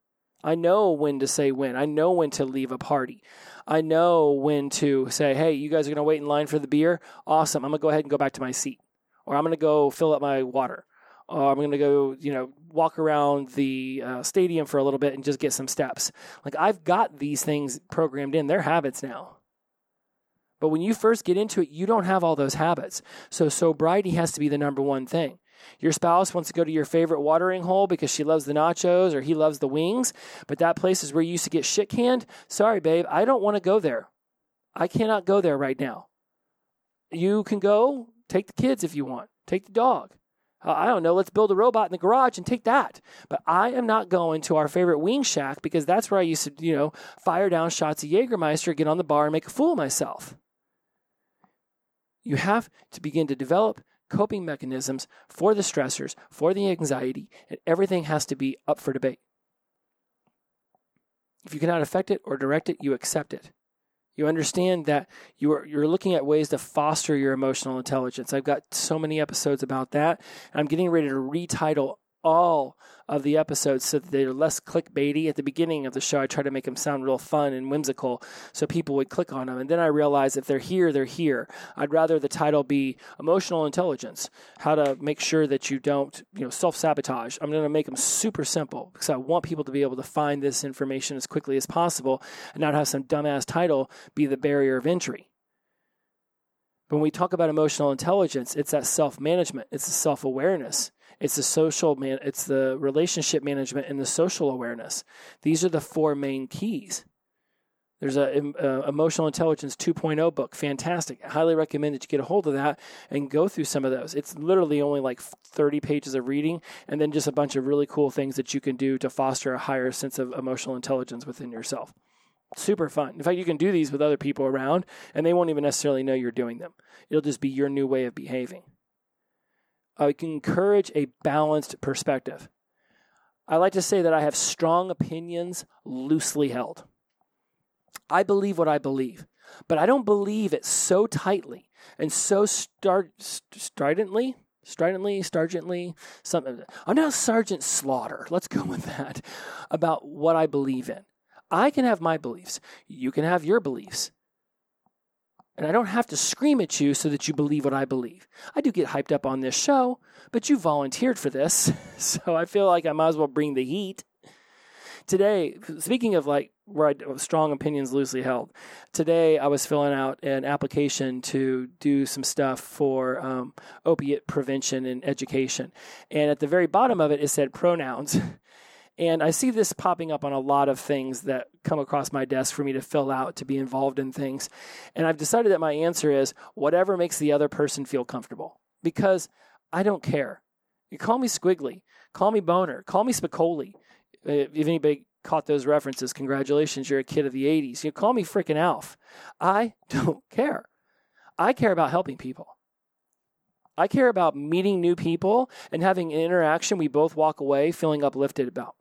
I know when to say when. I know when to leave a party. I know when to say, hey, you guys are going to wait in line for the beer. Awesome. I'm going to go ahead and go back to my seat. Or I'm going to go fill up my water. Or I'm going to go, you know, walk around the uh, stadium for a little bit and just get some steps. Like I've got these things programmed in. They're habits now. But when you first get into it, you don't have all those habits. So sobriety has to be the number one thing. Your spouse wants to go to your favorite watering hole because she loves the nachos or he loves the wings, but that place is where you used to get shit canned. Sorry, babe, I don't want to go there. I cannot go there right now. You can go, take the kids if you want, take the dog. Uh, I don't know, let's build a robot in the garage and take that. But I am not going to our favorite wing shack because that's where I used to, you know, fire down shots of Jägermeister, get on the bar and make a fool of myself. You have to begin to develop coping mechanisms for the stressors, for the anxiety, and everything has to be up for debate. If you cannot affect it or direct it, you accept it. You understand that you're you're looking at ways to foster your emotional intelligence. I've got so many episodes about that. I'm getting ready to retitle all of the episodes so that they're less clickbaity. At the beginning of the show, I try to make them sound real fun and whimsical so people would click on them. And then I realized if they're here, they're here. I'd rather the title be Emotional Intelligence How to Make Sure That You Don't you know, Self Sabotage. I'm going to make them super simple because I want people to be able to find this information as quickly as possible and not have some dumbass title be the barrier of entry. When we talk about emotional intelligence, it's that self management, it's the self awareness. It's the social man, it's the relationship management and the social awareness. These are the four main keys. There's a, a, uh, emotional intelligence 2.0 book, fantastic. I highly recommend that you get a hold of that and go through some of those. It's literally only like 30 pages of reading, and then just a bunch of really cool things that you can do to foster a higher sense of emotional intelligence within yourself. Super fun. In fact, you can do these with other people around, and they won't even necessarily know you're doing them. It'll just be your new way of behaving. I can encourage a balanced perspective. I like to say that I have strong opinions loosely held. I believe what I believe, but I don't believe it so tightly and so start, stridently, stridently, stargently, something. I'm not Sergeant Slaughter. Let's go with that about what I believe in. I can have my beliefs. You can have your beliefs. And I don't have to scream at you so that you believe what I believe. I do get hyped up on this show, but you volunteered for this. So I feel like I might as well bring the heat. Today, speaking of like where I strong opinions loosely held, today I was filling out an application to do some stuff for um, opiate prevention and education. And at the very bottom of it, it said pronouns. And I see this popping up on a lot of things that come across my desk for me to fill out to be involved in things. And I've decided that my answer is whatever makes the other person feel comfortable because I don't care. You call me squiggly, Call me Boner. Call me Spicoli. Uh, if anybody caught those references, congratulations, you're a kid of the 80s. You call me freaking Alf. I don't care. I care about helping people. I care about meeting new people and having an interaction we both walk away feeling uplifted about.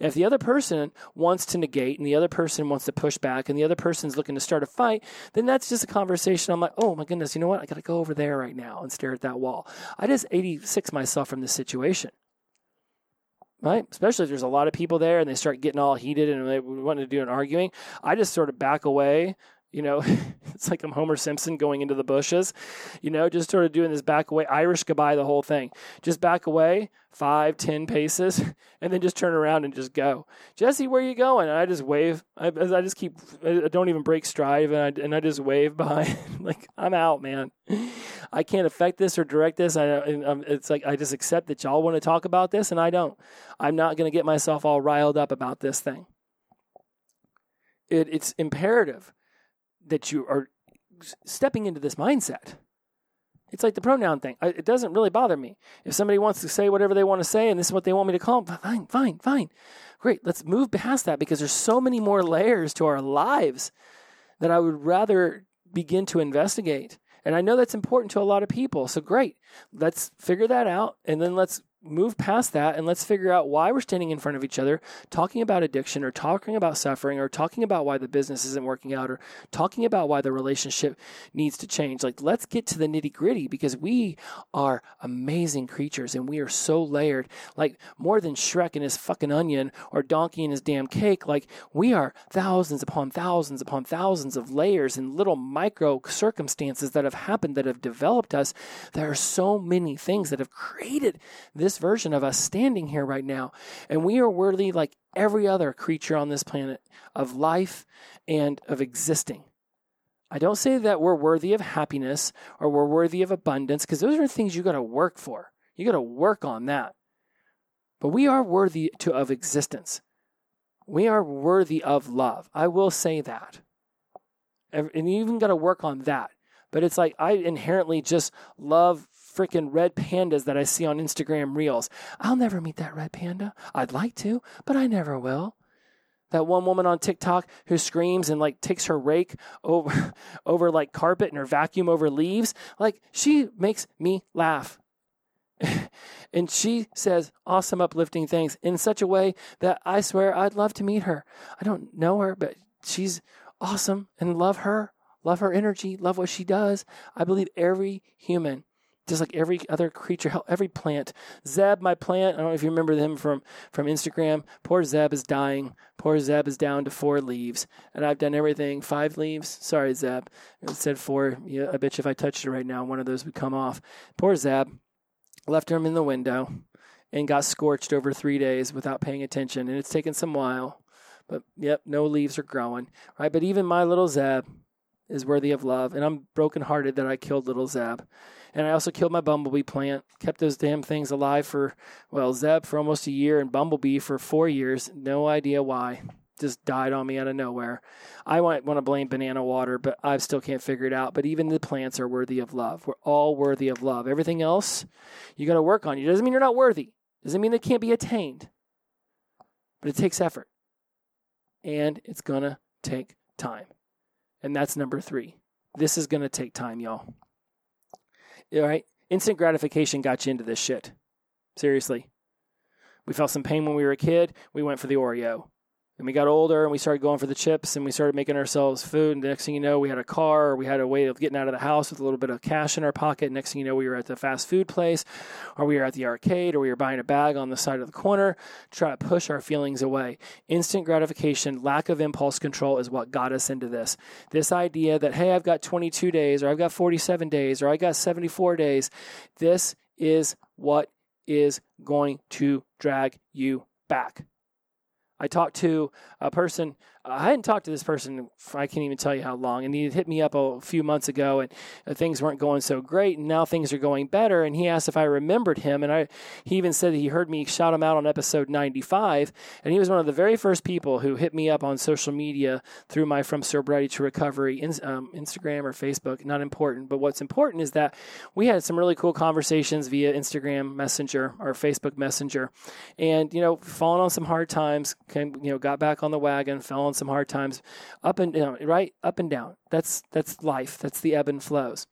And if the other person wants to negate and the other person wants to push back and the other person's looking to start a fight, then that's just a conversation. I'm like, oh my goodness, you know what? I got to go over there right now and stare at that wall. I just 86 myself from this situation. Right? Especially if there's a lot of people there and they start getting all heated and they want to do an arguing. I just sort of back away you know, it's like I'm Homer Simpson going into the bushes, you know, just sort of doing this back away, Irish goodbye the whole thing. Just back away five, ten paces, and then just turn around and just go. Jesse, where are you going? And I just wave. I, I just keep, I don't even break stride, and I, and I just wave behind. like, I'm out, man. I can't affect this or direct this. I, it's like I just accept that y'all want to talk about this, and I don't. I'm not going to get myself all riled up about this thing. It, it's imperative that you are stepping into this mindset. It's like the pronoun thing. It doesn't really bother me. If somebody wants to say whatever they want to say and this is what they want me to call them, fine, fine, fine. Great. Let's move past that because there's so many more layers to our lives that I would rather begin to investigate. And I know that's important to a lot of people. So great. Let's figure that out and then let's move past that and let's figure out why we're standing in front of each other talking about addiction or talking about suffering or talking about why the business isn't working out or talking about why the relationship needs to change. Like, let's get to the nitty gritty because we are amazing creatures and we are so layered. Like, more than Shrek and his fucking onion or Donkey and his damn cake. Like, we are thousands upon thousands upon thousands of layers and little micro circumstances that have happened that have developed us. There are so many things that have created this this version of us standing here right now. And we are worthy, like every other creature on this planet, of life and of existing. I don't say that we're worthy of happiness or we're worthy of abundance, because those are things you got to work for. You got to work on that. But we are worthy to, of existence. We are worthy of love. I will say that. And you even got to work on that. But it's like I inherently just love freaking red pandas that I see on Instagram Reels. I'll never meet that red panda. I'd like to, but I never will. That one woman on TikTok who screams and like takes her rake over over like carpet and her vacuum over leaves, like she makes me laugh. and she says awesome uplifting things in such a way that I swear I'd love to meet her. I don't know her, but she's awesome and love her. Love her energy, love what she does. I believe every human just like every other creature, every plant. Zeb, my plant, I don't know if you remember him from, from Instagram. Poor Zeb is dying. Poor Zeb is down to four leaves. And I've done everything. Five leaves? Sorry, Zeb. It said four. Yeah, I bet you if I touched it right now, one of those would come off. Poor Zeb. Left him in the window and got scorched over three days without paying attention. And it's taken some while. But yep, no leaves are growing. Right? But even my little Zeb is worthy of love. And I'm brokenhearted that I killed little Zeb. And I also killed my bumblebee plant, kept those damn things alive for, well, Zeb for almost a year and bumblebee for four years. No idea why. Just died on me out of nowhere. I might want to blame banana water, but I still can't figure it out. But even the plants are worthy of love. We're all worthy of love. Everything else, you got to work on. It doesn't mean you're not worthy. Doesn't mean they can't be attained. But it takes effort. And it's going to take time. And that's number three. This is going to take time, y'all. All right? Instant gratification got you into this shit. Seriously. We felt some pain when we were a kid. We went for the Oreo. And we got older and we started going for the chips and we started making ourselves food. And the next thing you know, we had a car or we had a way of getting out of the house with a little bit of cash in our pocket. Next thing you know, we were at the fast food place or we were at the arcade or we were buying a bag on the side of the corner to try to push our feelings away. Instant gratification, lack of impulse control is what got us into this. This idea that, hey, I've got 22 days or I've got 47 days or I got 74 days. This is what is going to drag you back. I talked to a person. I hadn't talked to this person. I can't even tell you how long. And he had hit me up a few months ago, and uh, things weren't going so great. And now things are going better. And he asked if I remembered him, and I. He even said that he heard me shout him out on episode 95. And he was one of the very first people who hit me up on social media through my From Sobriety to Recovery in, um, Instagram or Facebook. Not important, but what's important is that we had some really cool conversations via Instagram Messenger or Facebook Messenger, and you know, falling on some hard times came, you know, got back on the wagon, fell on some hard times, up and down, right, up and down. That's that's life. That's the ebb and flows.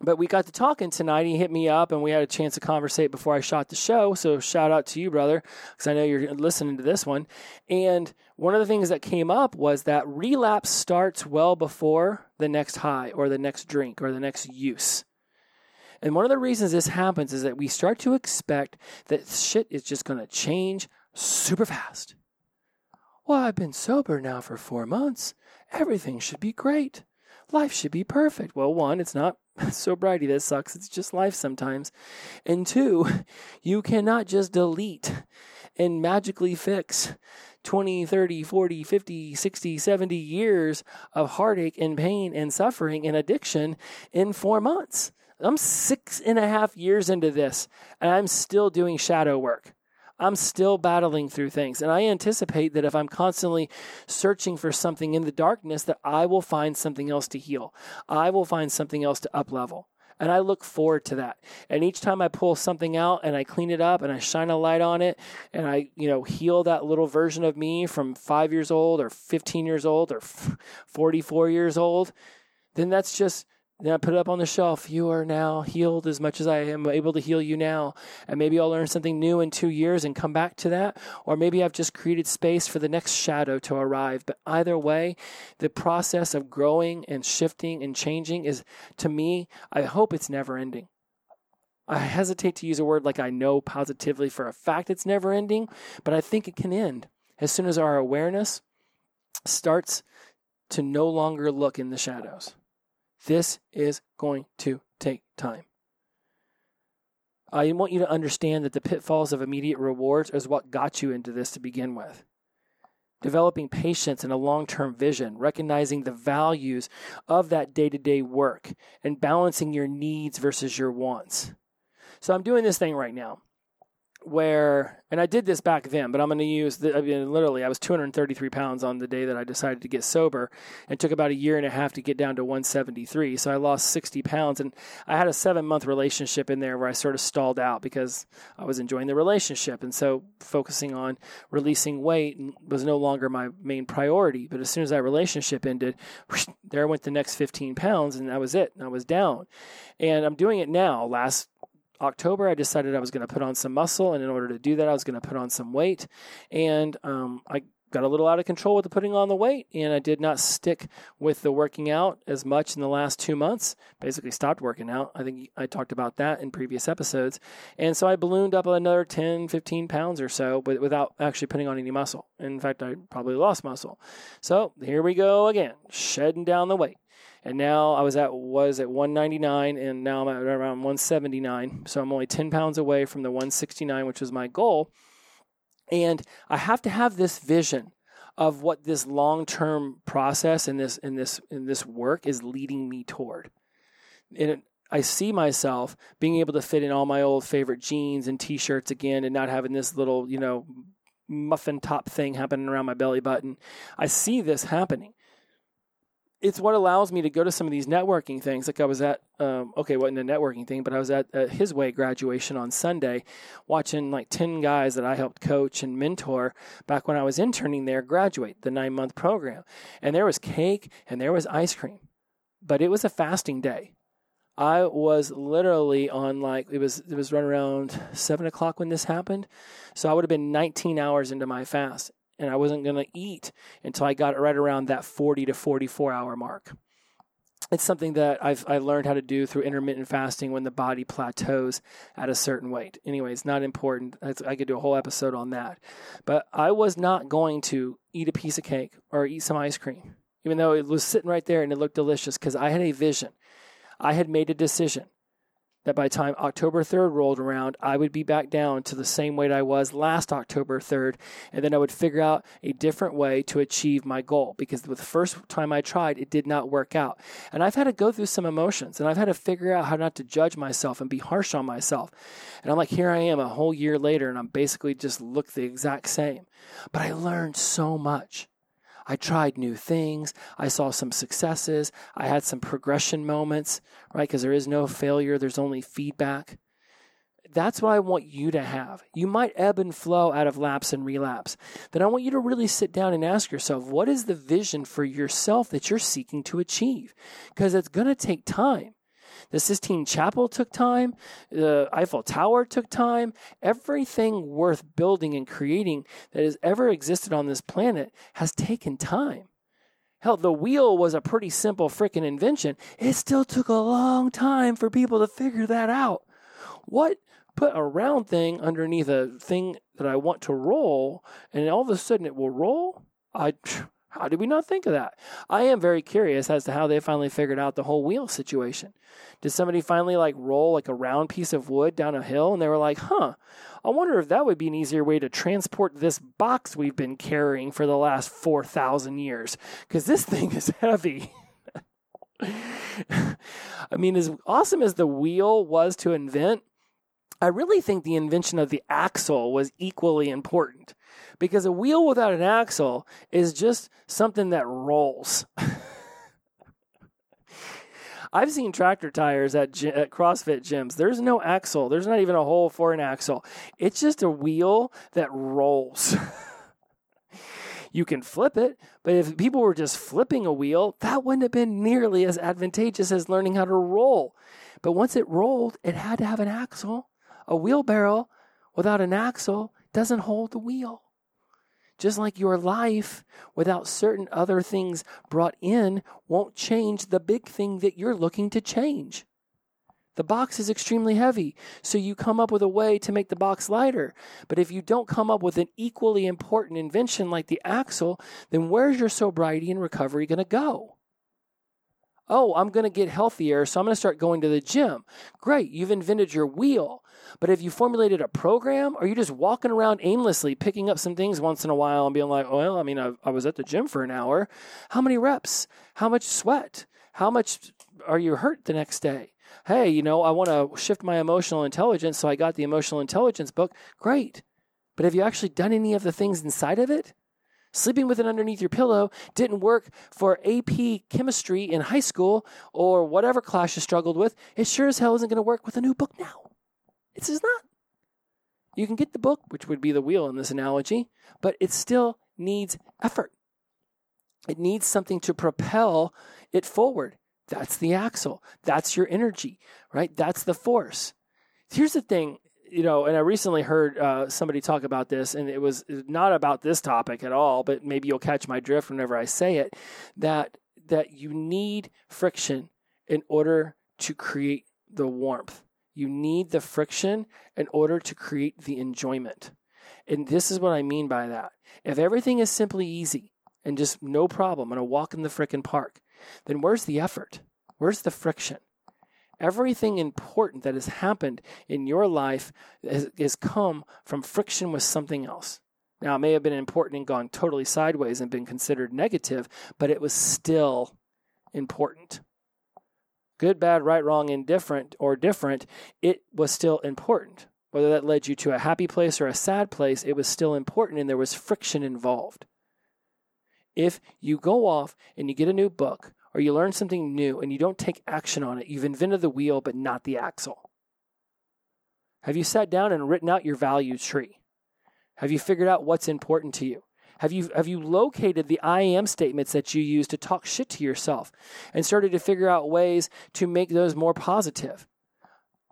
But we got to talking tonight. He hit me up, and we had a chance to conversate before I shot the show. So shout out to you, brother, because I know you're listening to this one. And one of the things that came up was that relapse starts well before the next high, or the next drink, or the next use. And one of the reasons this happens is that we start to expect that shit is just going to change super fast. Well, I've been sober now for four months. Everything should be great. Life should be perfect. Well, one, it's not sobriety that sucks. It's just life sometimes. And two, you cannot just delete and magically fix 20, 30, 40, 50, 60, 70 years of heartache and pain and suffering and addiction in four months. I'm six and a half years into this, and I'm still doing shadow work. I'm still battling through things. And I anticipate that if I'm constantly searching for something in the darkness, that I will find something else to heal. I will find something else to uplevel. And I look forward to that. And each time I pull something out and I clean it up and I shine a light on it and I, you know, heal that little version of me from five years old or 15 years old or 44 years old, then that's just then I put it up on the shelf. You are now healed as much as I am able to heal you now. And maybe I'll learn something new in two years and come back to that. Or maybe I've just created space for the next shadow to arrive. But either way, the process of growing and shifting and changing is, to me, I hope it's never ending. I hesitate to use a word like I know positively for a fact it's never ending, but I think it can end as soon as our awareness starts to no longer look in the shadows. This is going to take time. I want you to understand that the pitfalls of immediate rewards is what got you into this to begin with. Developing patience and a long term vision, recognizing the values of that day to day work, and balancing your needs versus your wants. So, I'm doing this thing right now where, and I did this back then, but I'm going to use, the, I mean, literally, I was 233 pounds on the day that I decided to get sober and took about a year and a half to get down to 173. So I lost 60 pounds. And I had a seven month relationship in there where I sort of stalled out because I was enjoying the relationship. And so focusing on releasing weight was no longer my main priority. But as soon as that relationship ended, whoosh, there went the next 15 pounds and that was it. I was down. And I'm doing it now. Last October, I decided I was going to put on some muscle, and in order to do that, I was going to put on some weight. And um, I got a little out of control with the putting on the weight, and I did not stick with the working out as much in the last two months. Basically, stopped working out. I think I talked about that in previous episodes. And so I ballooned up another 10, 15 pounds or so, but without actually putting on any muscle. In fact, I probably lost muscle. So here we go again, shedding down the weight and now I was at was at 199, and now I'm at around 179. So I'm only 10 pounds away from the 169, which was my goal. And I have to have this vision of what this long-term process and this in this in this work is leading me toward. And I see myself being able to fit in all my old favorite jeans and t-shirts again, and not having this little you know muffin top thing happening around my belly button. I see this happening it's what allows me to go to some of these networking things. Like I was at, um, okay, wasn't a networking thing, but I was at, at his way graduation on Sunday, watching like ten guys that I helped coach and mentor back when I was interning there graduate the nine month program, and there was cake and there was ice cream, but it was a fasting day. I was literally on like it was it was run around seven o'clock when this happened, so I would have been 19 hours into my fast, and I wasn't going to eat until I got right around that 40 to 44 hour mark. It's something that I've I learned how to do through intermittent fasting when the body plateaus at a certain weight. Anyway, it's not important. I could do a whole episode on that. But I was not going to eat a piece of cake or eat some ice cream, even though it was sitting right there and it looked delicious because I had a vision. I had made a decision that by the time October 3rd rolled around, I would be back down to the same weight I was last October 3rd. And then I would figure out a different way to achieve my goal because the first time I tried, it did not work out. And I've had to go through some emotions and I've had to figure out how not to judge myself and be harsh on myself. And I'm like, here I am a whole year later and I'm basically just look the exact same. But I learned so much. I tried new things. I saw some successes. I had some progression moments, right? Because there is no failure, there's only feedback. That's what I want you to have. You might ebb and flow out of lapse and relapse. Then I want you to really sit down and ask yourself, what is the vision for yourself that you're seeking to achieve? Because it's going to take time. The Sistine Chapel took time. The Eiffel Tower took time. Everything worth building and creating that has ever existed on this planet has taken time. Hell, the wheel was a pretty simple freaking invention. It still took a long time for people to figure that out. What put a round thing underneath a thing that I want to roll, and all of a sudden it will roll? I how did we not think of that? I am very curious as to how they finally figured out the whole wheel situation. Did somebody finally like roll like a round piece of wood down a hill and they were like, huh, I wonder if that would be an easier way to transport this box we've been carrying for the last 4,000 years? Because this thing is heavy. I mean, as awesome as the wheel was to invent, I really think the invention of the axle was equally important because a wheel without an axle is just something that rolls. I've seen tractor tires at, at CrossFit gyms. There's no axle. There's not even a hole for an axle. It's just a wheel that rolls. you can flip it, but if people were just flipping a wheel, that wouldn't have been nearly as advantageous as learning how to roll. But once it rolled, it had to have an axle. A wheelbarrow without an axle doesn't hold the wheel. Just like your life without certain other things brought in won't change the big thing that you're looking to change. The box is extremely heavy, so you come up with a way to make the box lighter. But if you don't come up with an equally important invention like the axle, then where's your sobriety and recovery going to go? Oh, I'm going to get healthier, so I'm going to start going to the gym. Great, you've invented your wheel. But have you formulated a program, or you just walking around aimlessly picking up some things once in a while and being like, well, I mean, I, I was at the gym for an hour. How many reps? How much sweat? How much are you hurt the next day? Hey, you know, I want to shift my emotional intelligence, so I got the emotional intelligence book. Great. But have you actually done any of the things inside of it? Sleeping with it underneath your pillow didn't work for AP chemistry in high school or whatever class you struggled with. It sure as hell isn't going to work with a new book now. It's just not. You can get the book, which would be the wheel in this analogy, but it still needs effort. It needs something to propel it forward. That's the axle. That's your energy, right? That's the force. Here's the thing you know, and I recently heard uh, somebody talk about this, and it was not about this topic at all, but maybe you'll catch my drift whenever I say it. That that you need friction in order to create the warmth. You need the friction in order to create the enjoyment. And this is what I mean by that. If everything is simply easy and just no problem, I'm gonna walk in the frickin' park, then where's the effort? Where's the friction? Everything important that has happened in your life has, has come from friction with something else. Now, it may have been important and gone totally sideways and been considered negative, but it was still important. Good, bad, right, wrong, indifferent, or different, it was still important. Whether that led you to a happy place or a sad place, it was still important and there was friction involved. If you go off and you get a new book or you learn something new and you don't take action on it, you've invented the wheel but not the axle. Have you sat down and written out your value tree? Have you figured out what's important to you? Have you, have you located the I am statements that you use to talk shit to yourself and started to figure out ways to make those more positive?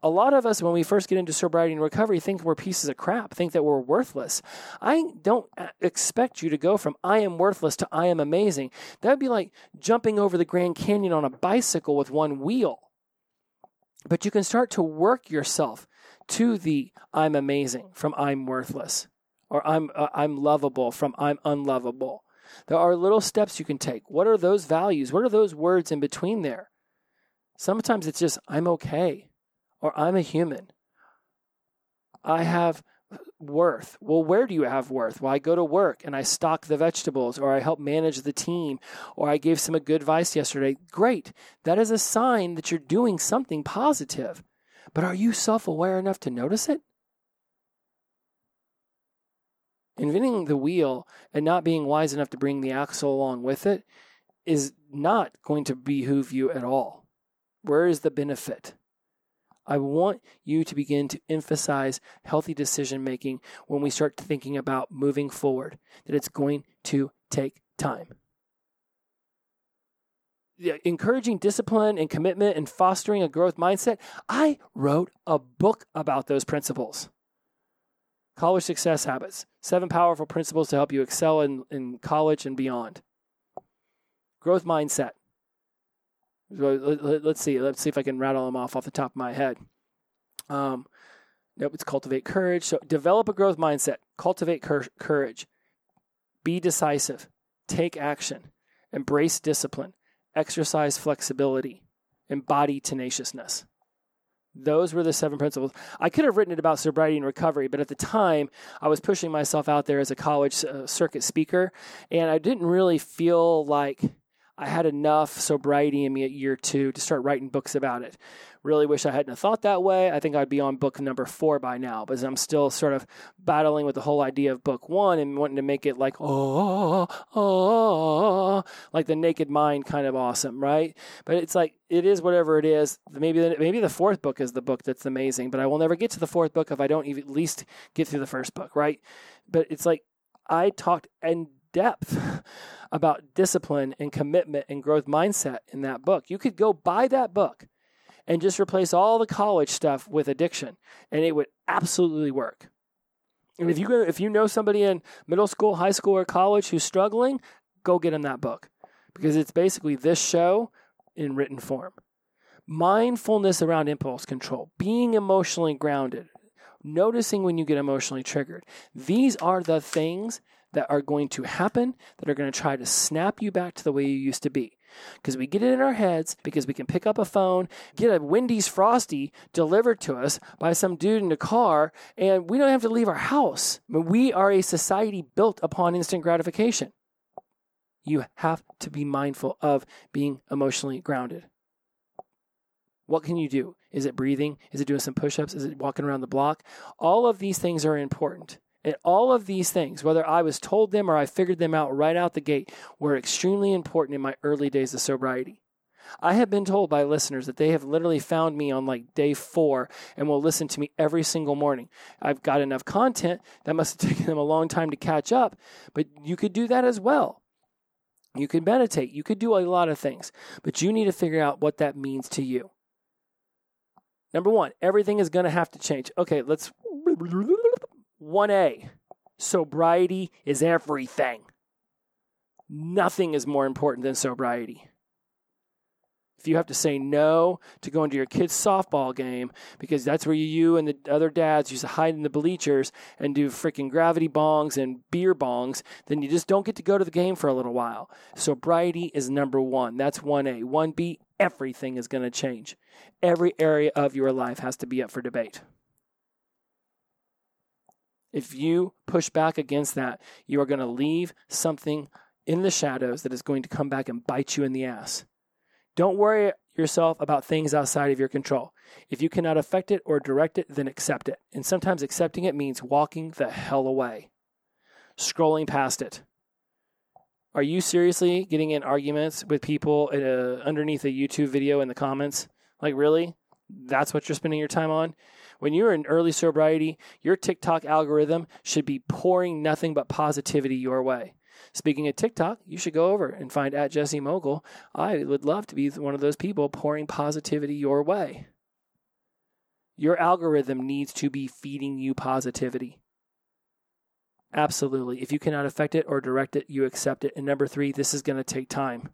A lot of us, when we first get into sobriety and recovery, think we're pieces of crap, think that we're worthless. I don't expect you to go from I am worthless to I am amazing. That would be like jumping over the Grand Canyon on a bicycle with one wheel. But you can start to work yourself to the I'm amazing from I'm worthless, or I'm, uh, I'm lovable from I'm unlovable. There are little steps you can take. What are those values? What are those words in between there? Sometimes it's just I'm okay. Or I'm a human. I have worth. Well, where do you have worth? Well, I go to work and I stock the vegetables, or I help manage the team, or I gave some good advice yesterday. Great. That is a sign that you're doing something positive. But are you self aware enough to notice it? Inventing the wheel and not being wise enough to bring the axle along with it is not going to behoove you at all. Where is the benefit? I want you to begin to emphasize healthy decision making when we start thinking about moving forward, that it's going to take time. Encouraging discipline and commitment and fostering a growth mindset. I wrote a book about those principles. College Success Habits Seven Powerful Principles to Help You Excel in, in College and Beyond. Growth Mindset. Let's see. Let's see if I can rattle them off off the top of my head. Um, nope, it's cultivate courage. So develop a growth mindset. Cultivate cur- courage. Be decisive. Take action. Embrace discipline. Exercise flexibility. Embody tenaciousness. Those were the seven principles. I could have written it about sobriety and recovery, but at the time, I was pushing myself out there as a college uh, circuit speaker, and I didn't really feel like I had enough sobriety in me at year two to start writing books about it. Really wish I hadn't thought that way. I think I'd be on book number four by now, but I'm still sort of battling with the whole idea of book one and wanting to make it like, oh, oh, oh like the naked mind kind of awesome, right? But it's like, it is whatever it is. Maybe the, maybe the fourth book is the book that's amazing, but I will never get to the fourth book if I don't even at least get through the first book, right? But it's like, I talked in depth about discipline and commitment and growth mindset in that book. You could go buy that book and just replace all the college stuff with addiction, and it would absolutely work. And if you if you know somebody in middle school, high school, or college who's struggling, go get them that book because it's basically this show in written form. Mindfulness around impulse control, being emotionally grounded, noticing when you get emotionally triggered. These are the things that are going to happen that are going to try to snap you back to the way you used to be. Because we get it in our heads because we can pick up a phone, get a Wendy's Frosty delivered to us by some dude in a car, and we don't have to leave our house. I mean, we are a society built upon instant gratification. You have to be mindful of being emotionally grounded. What can you do? Is it breathing? Is it doing some push ups? Is it walking around the block? All of these things are important. And all of these things, whether I was told them or I figured them out right out the gate, were extremely important in my early days of sobriety. I have been told by listeners that they have literally found me on like day four and will listen to me every single morning. I've got enough content that must have taken them a long time to catch up, but you could do that as well. You could meditate, you could do a lot of things, but you need to figure out what that means to you. Number one, everything is going to have to change. Okay, let's 1A sobriety is everything. Nothing is more important than sobriety. If you have to say no to going to your kid's softball game because that's where you and the other dads used to hide in the bleachers and do freaking gravity bongs and beer bongs, then you just don't get to go to the game for a little while. Sobriety is number one. That's 1A. 1B, everything is going to change. Every area of your life has to be up for debate. If you push back against that, you are going to leave something in the shadows that is going to come back and bite you in the ass. Don't worry yourself about things outside of your control. If you cannot affect it or direct it, then accept it. And sometimes accepting it means walking the hell away, scrolling past it. Are you seriously getting in arguments with people a, underneath a YouTube video in the comments? Like, really? That's what you're spending your time on? When you're in early sobriety, your TikTok algorithm should be pouring nothing but positivity your way. Speaking of TikTok, you should go over and find at Jesse Mogul. I would love to be one of those people pouring positivity your way. Your algorithm needs to be feeding you positivity. Absolutely. If you cannot affect it or direct it, you accept it. And number three, this is going to take time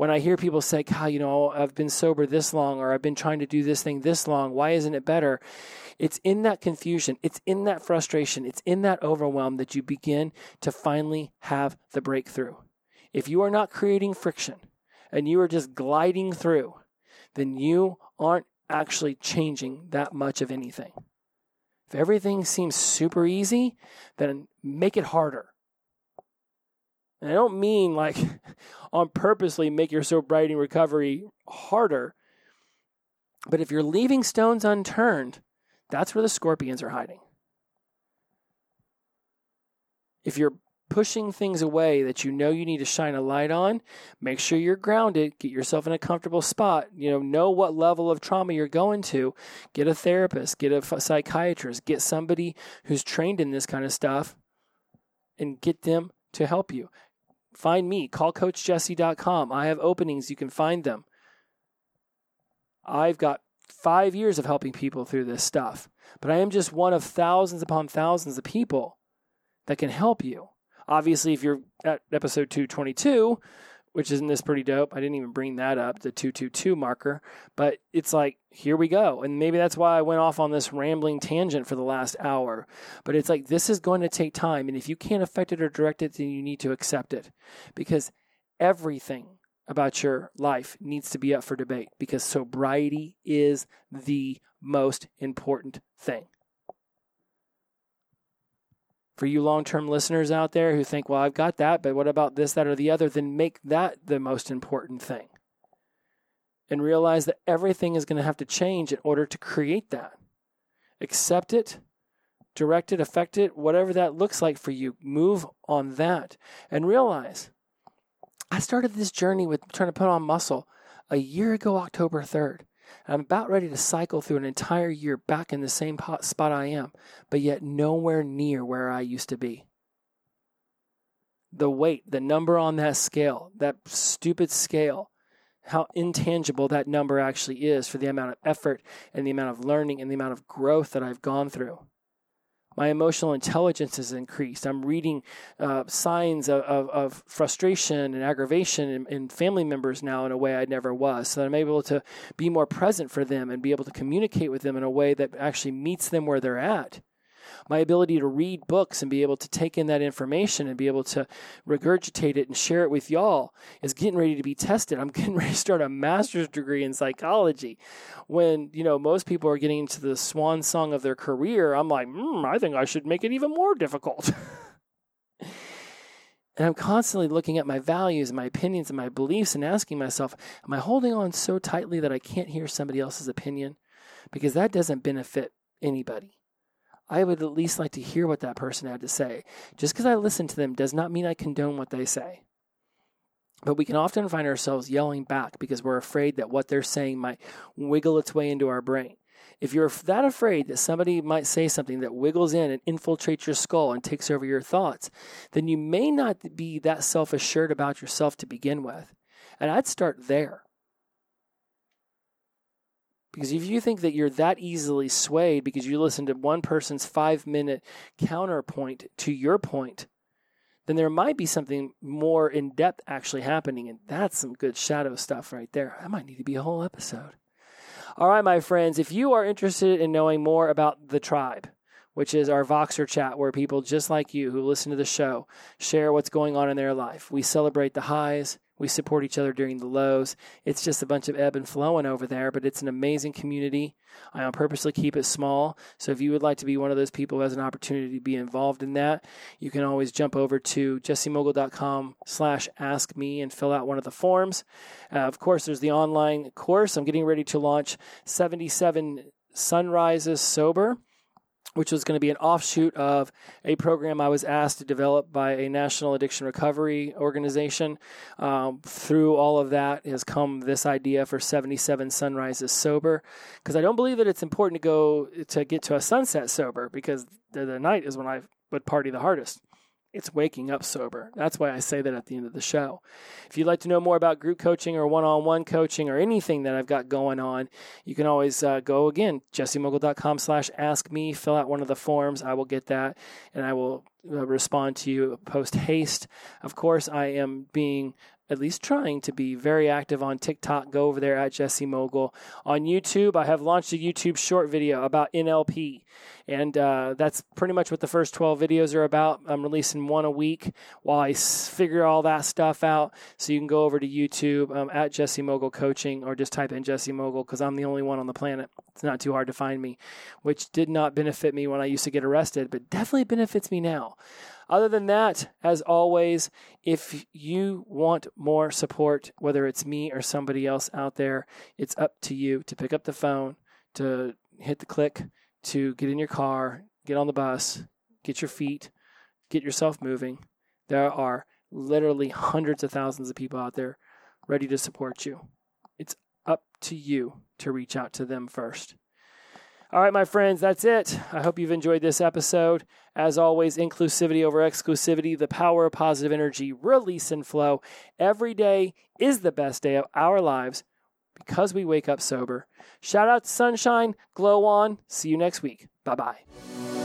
when I hear people say, God, you know, I've been sober this long or I've been trying to do this thing this long, why isn't it better? It's in that confusion, it's in that frustration, it's in that overwhelm that you begin to finally have the breakthrough. If you are not creating friction and you are just gliding through, then you aren't actually changing that much of anything. If everything seems super easy, then make it harder. And I don't mean like on purposely make your sobriety recovery harder, but if you're leaving stones unturned, that's where the scorpions are hiding. If you're pushing things away that you know you need to shine a light on, make sure you're grounded, get yourself in a comfortable spot, you know, know what level of trauma you're going to, get a therapist, get a psychiatrist, get somebody who's trained in this kind of stuff and get them to help you. Find me, call coachjesse.com. I have openings, you can find them. I've got 5 years of helping people through this stuff, but I am just one of thousands upon thousands of people that can help you. Obviously, if you're at episode 222, which isn't this pretty dope? I didn't even bring that up, the 222 marker, but it's like, here we go. And maybe that's why I went off on this rambling tangent for the last hour. But it's like, this is going to take time. And if you can't affect it or direct it, then you need to accept it because everything about your life needs to be up for debate because sobriety is the most important thing for you long term listeners out there who think, well, I've got that, but what about this, that, or the other? Then make that the most important thing. And realize that everything is going to have to change in order to create that. Accept it, direct it, affect it, whatever that looks like for you. Move on that. And realize I started this journey with trying to put on muscle a year ago, October 3rd. I'm about ready to cycle through an entire year back in the same spot I am, but yet nowhere near where I used to be. The weight, the number on that scale, that stupid scale, how intangible that number actually is for the amount of effort and the amount of learning and the amount of growth that I've gone through. My emotional intelligence has increased. I'm reading uh, signs of, of, of, frustration and aggravation in, in, family members now in a way I never was, so that I'm able to be more present for them and be able to communicate with them in a way that actually meets them where they're at my ability to read books and be able to take in that information and be able to regurgitate it and share it with y'all is getting ready to be tested. I'm getting ready to start a master's degree in psychology. When, you know, most people are getting into the swan song of their career, I'm like, mm, I think I should make it even more difficult. And I'm constantly looking at my values and my opinions and my beliefs and asking myself, am I holding on so tightly that I can't hear somebody else's opinion? Because that doesn't benefit anybody. I would at least like to hear what that person had to say. Just because I listen to them does not mean I condone what they say. But we can often find ourselves yelling back because we're afraid that what they're saying might wiggle its way into our brain. If you're that afraid that somebody might say something that wiggles in and infiltrates your skull and takes over your thoughts, then you may not be that self assured about yourself to begin with. And I'd start there. Because if you think that you're that easily swayed because you listen to one person's five minute counterpoint to your point, then there might be something more in depth actually happening. And that's some good shadow stuff right there. That might need to be a whole episode. All right, my friends, if you are interested in knowing more about the tribe, which is our Voxer chat, where people just like you who listen to the show share what's going on in their life. We celebrate the highs, we support each other during the lows. It's just a bunch of ebb and flowing over there, but it's an amazing community. I purposely keep it small. So if you would like to be one of those people who has an opportunity to be involved in that, you can always jump over to jessemogul.com slash ask me and fill out one of the forms. Uh, of course, there's the online course. I'm getting ready to launch 77 Sunrises Sober which was going to be an offshoot of a program I was asked to develop by a national addiction recovery organization. Um, through all of that has come this idea for 77 sunrises sober, because I don't believe that it's important to go to get to a sunset sober, because the, the night is when I would party the hardest it's waking up sober. That's why I say that at the end of the show. If you'd like to know more about group coaching or one on one coaching or anything that I've got going on, you can always uh, go again, jessemogul.com slash ask me, fill out one of the forms. I will get that and I will uh, respond to you post haste. Of course, I am being at least trying to be very active on TikTok. Go over there at Jesse Mogul. On YouTube, I have launched a YouTube short video about NLP, and uh, that's pretty much what the first 12 videos are about. I'm releasing one a week while I figure all that stuff out. So you can go over to YouTube um, at Jesse Mogul Coaching or just type in Jesse Mogul because I'm the only one on the planet. It's not too hard to find me, which did not benefit me when I used to get arrested, but definitely benefits me now. Other than that, as always, if you want more support, whether it's me or somebody else out there, it's up to you to pick up the phone, to hit the click, to get in your car, get on the bus, get your feet, get yourself moving. There are literally hundreds of thousands of people out there ready to support you. It's up to you to reach out to them first. All right, my friends, that's it. I hope you've enjoyed this episode. As always, inclusivity over exclusivity, the power of positive energy, release and flow. Every day is the best day of our lives because we wake up sober. Shout out to Sunshine, Glow On. See you next week. Bye bye.